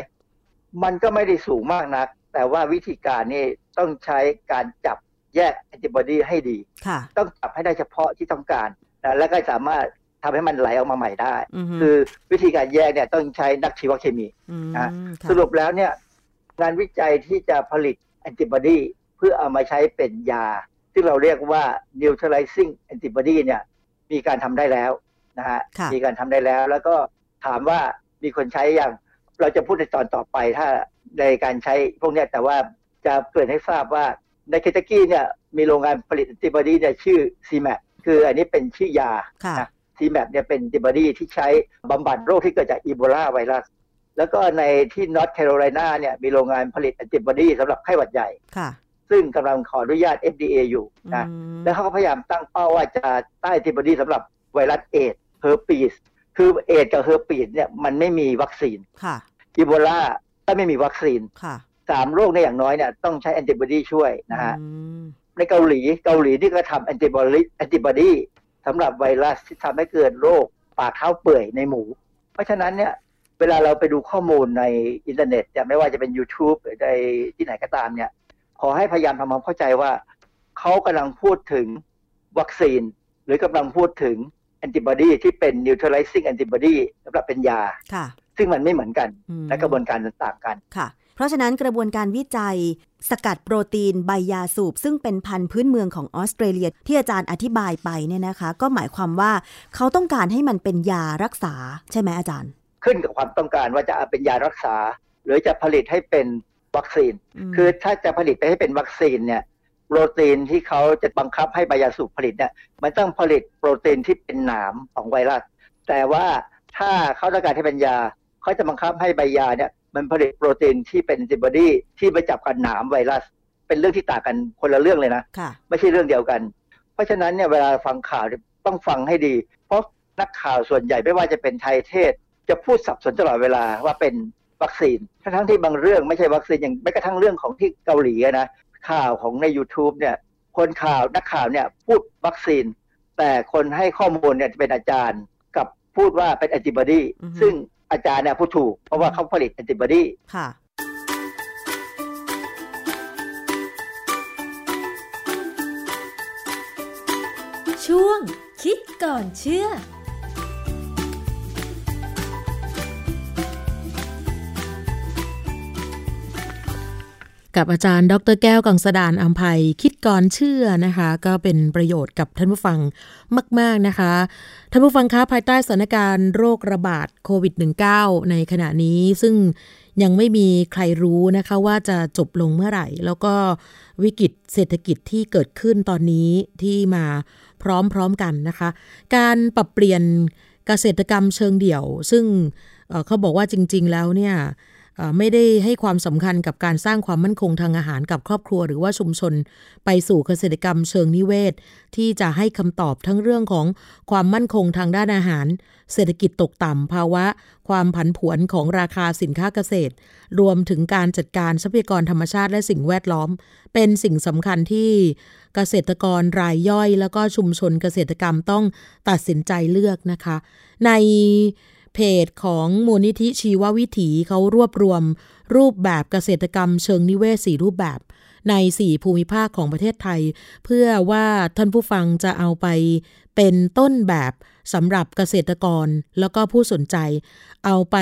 มันก็ไม่ได้สูงมากนัก แต่ว่าวิธีการนี่ ต้องใช้การจับแยกแอนติบอดีให้ดีค่ะต้องจับให้ได้เฉพาะที่ต้องการนะและก็สามารถทำให้มันไหลออกมาใหม่ได้อือฮึคือวิธีการแยกเนี่ยต้องใช้นักชีวเคมีมนะค่ะสรุปแล้วเนี่ยงานวิจัยที่จะผลิตแอนติบอดีเพื่อเอามาใช้เป็นยาซึ่งเราเรียกว่า neutralizing antibody เนี่ยมีการทำได้แล้วนะฮะค่ะมีการทำได้แล้ว แล้วก็ถามว่ามีคนใช้อย่าง เราจะพูดในตอนต่อไปถ้าในการใช้พวกเนี้ยแต่ว่า จะเกริ่นให้ทราบว่าในเคนตักกี้เนี่ยมีโรงงานผลิตแอนติบอดีเนี่ยชื่อ CMAP คืออันนี้เป็นชื่อยาค่ะนะ CMAP เนี่ยเป็นแอนติบอดีที่ใช้บำบัดโรคที่เกิดจากอีโบลาไวรัสแล้วก็ในที่นอร์ทแคโรไลนาเนี่ยมีโรงงานผลิตแอนติบอดีสำหรับไข้หวัดใหญ่ค่ะซึ่งกำลังขออนุญาต FDA อยู่นะอืมแล้วเขาก็พยายามตั้งเป้าว่าจะต้านแอนติบอดีสำหรับไวรัสเอดส์เฮอร์ปีสคือเอดส์กับเฮอร์ปีสเนี่ยมันไม่มีวัคซีนค่ะอีโบลาก็ไม่มีวัคซีนค่ะ สามโรคในยอย่างน้อยเนี่ยต้องใช้แอนติบอดีช่วยนะฮะอืมในเกาหลีเกาหลีนี่ก็ทำแอนติบอดีแอนติบอดีสำหรับไวรัสที่ทำให้เกิดโรคปากเท้าเปื่อยในหมู เพราะฉะนั้นเนี่ยเวลาเราไปดูข้อมูลในอินเทอร์เน็ตเนี่ยไม่ว่าจะเป็น YouTube หรือในที่ไหนก็ตามเนี่ย ขอให้พยายามทำความเข้าใจว่าเขากำลังพูดถึงวัคซีน หรือกำลังพูดถึงแอนติบอดีที่เป็น neutralizing antibody สำหรับเป็นยาค่ะซึ่งมันไม่เหมือนกันอืมและกระบวนการต่างๆกันค่ะเพ ราะฉะนั้นกระบวนการวิจัย สกัดโปรตีนใบยาสูบ ซึ่งเป็นพันธุ์พื้นเมืองของออสเตรเลียที่อาจารย์อธิบายไปเนี่ยนะคะ ก็หมายความว่าเขาต้องการให้มันเป็นยารักษาใช่ไหมอาจารย์ ขึ้นกับความต้องการว่าจะเอาเป็นยารักษา หรือจะผลิตให้เป็นวัคซีนมคือถ้าจะผลิตไปให้เป็นวัคซีนเนี่ยโปรตีนที่เขาจะบังคับให้ใบยาสูบผลิตเนี่ยมันต้องผลิตโปรตีนที่เป็นหนามของไวรัส แต่ว่าถ้าเขาต้องการให้เป็นยาเขาจะบังคับให้ใบยาเนี่ย มันผลิตโปรตีนที่เป็นแอนติบอดีที่ไปจับกับหนามไวรัส เป็นเรื่องที่ต่างกันคนละเรื่องเลยนะค่ะไม่ใช่เรื่องเดียวกัน เพราะฉะนั้นเนี่ยเวลาฟังข่าวเนี่ยต้องฟังให้ดี เพราะนักข่าวส่วนใหญ่ไม่ว่าจะเป็นไทยเทศ จะพูดสับสนตลอดเวลาว่าเป็นวัคซีน ทั้งๆที่บางเรื่องไม่ใช่วัคซีนอย่างแม้กระทั่งเรื่องของที่เกาหลีอะนะข่าวของใน YouTube เนี่ยคนข่าวนักข่าวเนี่ยพูดวัคซีน แต่คนให้ข้อมูลเนี่ยจะเป็นอาจารย์กับพูดว่าเป็นแอนติบอดีอือฮึซึ่ง อาจารย์เนี่ยพูดถูก เพราะว่าเขาผลิตแอนติบอดีค่ะช่วงคิดก่อนเชื่อ กับอาจารย์ ดรแก้วกังสดานอัมภัยคิดก่อนเชื่อนะคะ ก็เป็นประโยชน์กับท่านผู้ฟังมาก ๆ นะคะ ท่านผู้ฟังคะภายใต้สถานการณ์โรคระบาดโควิด -19 ในขณะนี้ซึ่งยังไม่มีใครรู้นะคะว่าจะจบลงเมื่อไหร่ แล้วก็วิกฤตเศรษฐกิจที่เกิดขึ้นตอนนี้ที่มาพร้อม ๆ กันนะคะ การปรับเปลี่ยนเกษตรกรรมเชิงเดี่ยว ซึ่งเเขาบอกว่าจริง ๆ แล้วเนี่ย ไม่ได้ให้ความสำคัญกับการสร้างความมั่นคงทางอาหารกับครอบครัว หรือว่าชุมชน ไปสู่เกษตรกรรมเชิงนิเวศ ที่จะให้คำตอบทั้งเรื่องของความมั่นคงทางด้านอาหาร เศรษฐกิจตกต่ำภาวะ ความผันผวนของราคาสินค้าเกษตร รวมถึงการจัดการทรัพยากรธรรมชาติและสิ่งแวดล้อม เป็นสิ่งสำคัญที่เกษตรกรรายย่อย แล้วก็ชุมชนเกษตรกรรมต้องตัดสินใจเลือกนะคะ ใน เพจของมูลนิธิชีววิถีเขารวบรวม รูปแบบเกษตรกรรมเชิงนิเวศสี่รูปแบบใน 4 ภูมิภาคของประเทศไทย เพื่อว่าท่านผู้ฟังจะเอาไปเป็นต้นแบบสำหรับเกษตรกรแล้วก็ผู้สนใจ เอาไป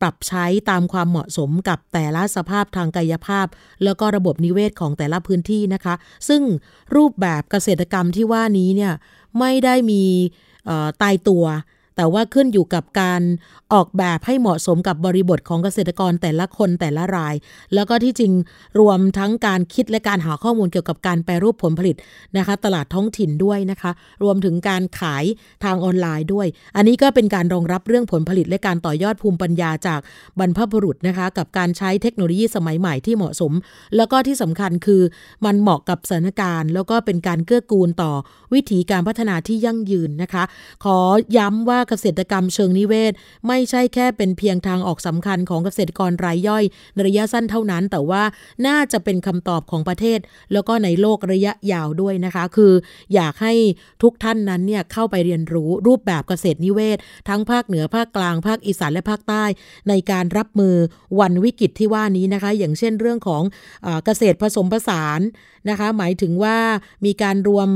ปรับใช้ตามความเหมาะสมกับแต่ละสภาพทางกายภาพ แล้วก็ระบบนิเวศของแต่ละพื้นที่นะคะ ซึ่งรูปแบบเกษตรกรรมที่ว่านี้เนี่ยไม่ได้มีตายตัว แต่ว่าขึ้นอยู่กับการออกแบบให้เหมาะสมกับบริบทของเกษตรกรแต่ละคนแต่ละราย แล้วก็ที่จริงรวมทั้งการคิดและการหาข้อมูลเกี่ยวกับการแปรรูปผลผลิตนะคะ ตลาดท้องถิ่นด้วยนะคะ รวมถึงการขายทางออนไลน์ด้วย อันนี้ก็เป็นการรองรับเรื่องผลผลิตและการต่อยอดภูมิปัญญาจากบรรพบุรุษนะคะ กับการใช้เทคโนโลยีสมัยใหม่ที่เหมาะสม แล้วก็ที่สำคัญคือมันเหมาะกับสถานการณ์ แล้วก็เป็นการเกื้อกูลต่อวิถีการพัฒนาที่ยั่งยืนนะคะ ขอย้ำว่าเกษตรกรรมเชิงนิเวศ ไม่ใช่แค่เป็นเพียงทางออกสำคัญของเกษตรกรรายย่อย ในระยะสั้นเท่านั้น แต่ว่าน่าจะเป็นคำตอบของประเทศ แล้วก็ในโลกระยะยาวด้วยนะคะ คือ อยากให้ทุกท่านนั้นเนี่ยเข้าไปเรียนรู้รูปแบบเกษตรนิเวศ ทั้งภาคเหนือภาคกลางภาคอีสานและภาคใต้ ในการรับมือวันวิกฤตที่ว่านี้นะคะ อย่างเช่นเรื่องของเออเกษตรผสมผสานนะคะ หมายถึงว่ามีการรวม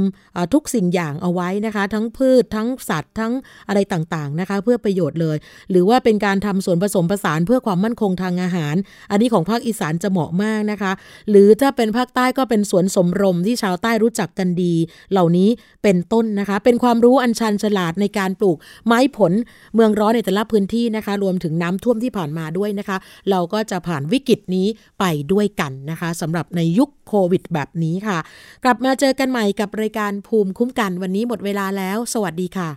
ทุกสิ่งอย่างเอาไว้นะคะ ทั้งพืชทั้งสัตว์ ทั้งอะไรต่างๆนะคะ เพื่อประโยชน์เลย หรือว่าเป็นการทำส่วนผสมผสานเพื่อความมั่นคงทางอาหาร อันนี้ของภาคอีสานจะเหมาะมากนะคะ หรือถ้าเป็นภาคใต้ก็เป็นสวนสมรมที่ชาวใต้รู้จักกันดี เหล่านี้เป็นต้นนะคะ เป็นความรู้อันชันฉลาดในการปลูกไม้ผลเมืองร้อนในแต่ละพื้นที่นะคะ รวมถึงน้ำท่วมที่ผ่านมาด้วยนะคะ เราก็จะผ่านวิกฤตนี้ไปด้วยกันนะคะสำหรับในยุคโควิดแบบนี้ค่ะ กลับมาเจอกันใหม่กับรายการภูมิคุ้มกันวันนี้หมดเวลาแล้ว สวัสดีค่ะ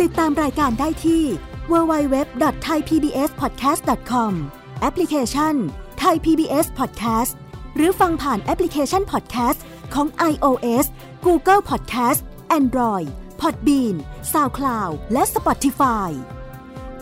ติดตามรายการได้ที่ www.thaipbspodcast.com แอปพลิเคชัน Thai PBS Podcast หรือฟังผ่านแอปพลิเคชัน Podcast ของ iOS Google Podcast Android Podbean SoundCloud และ Spotify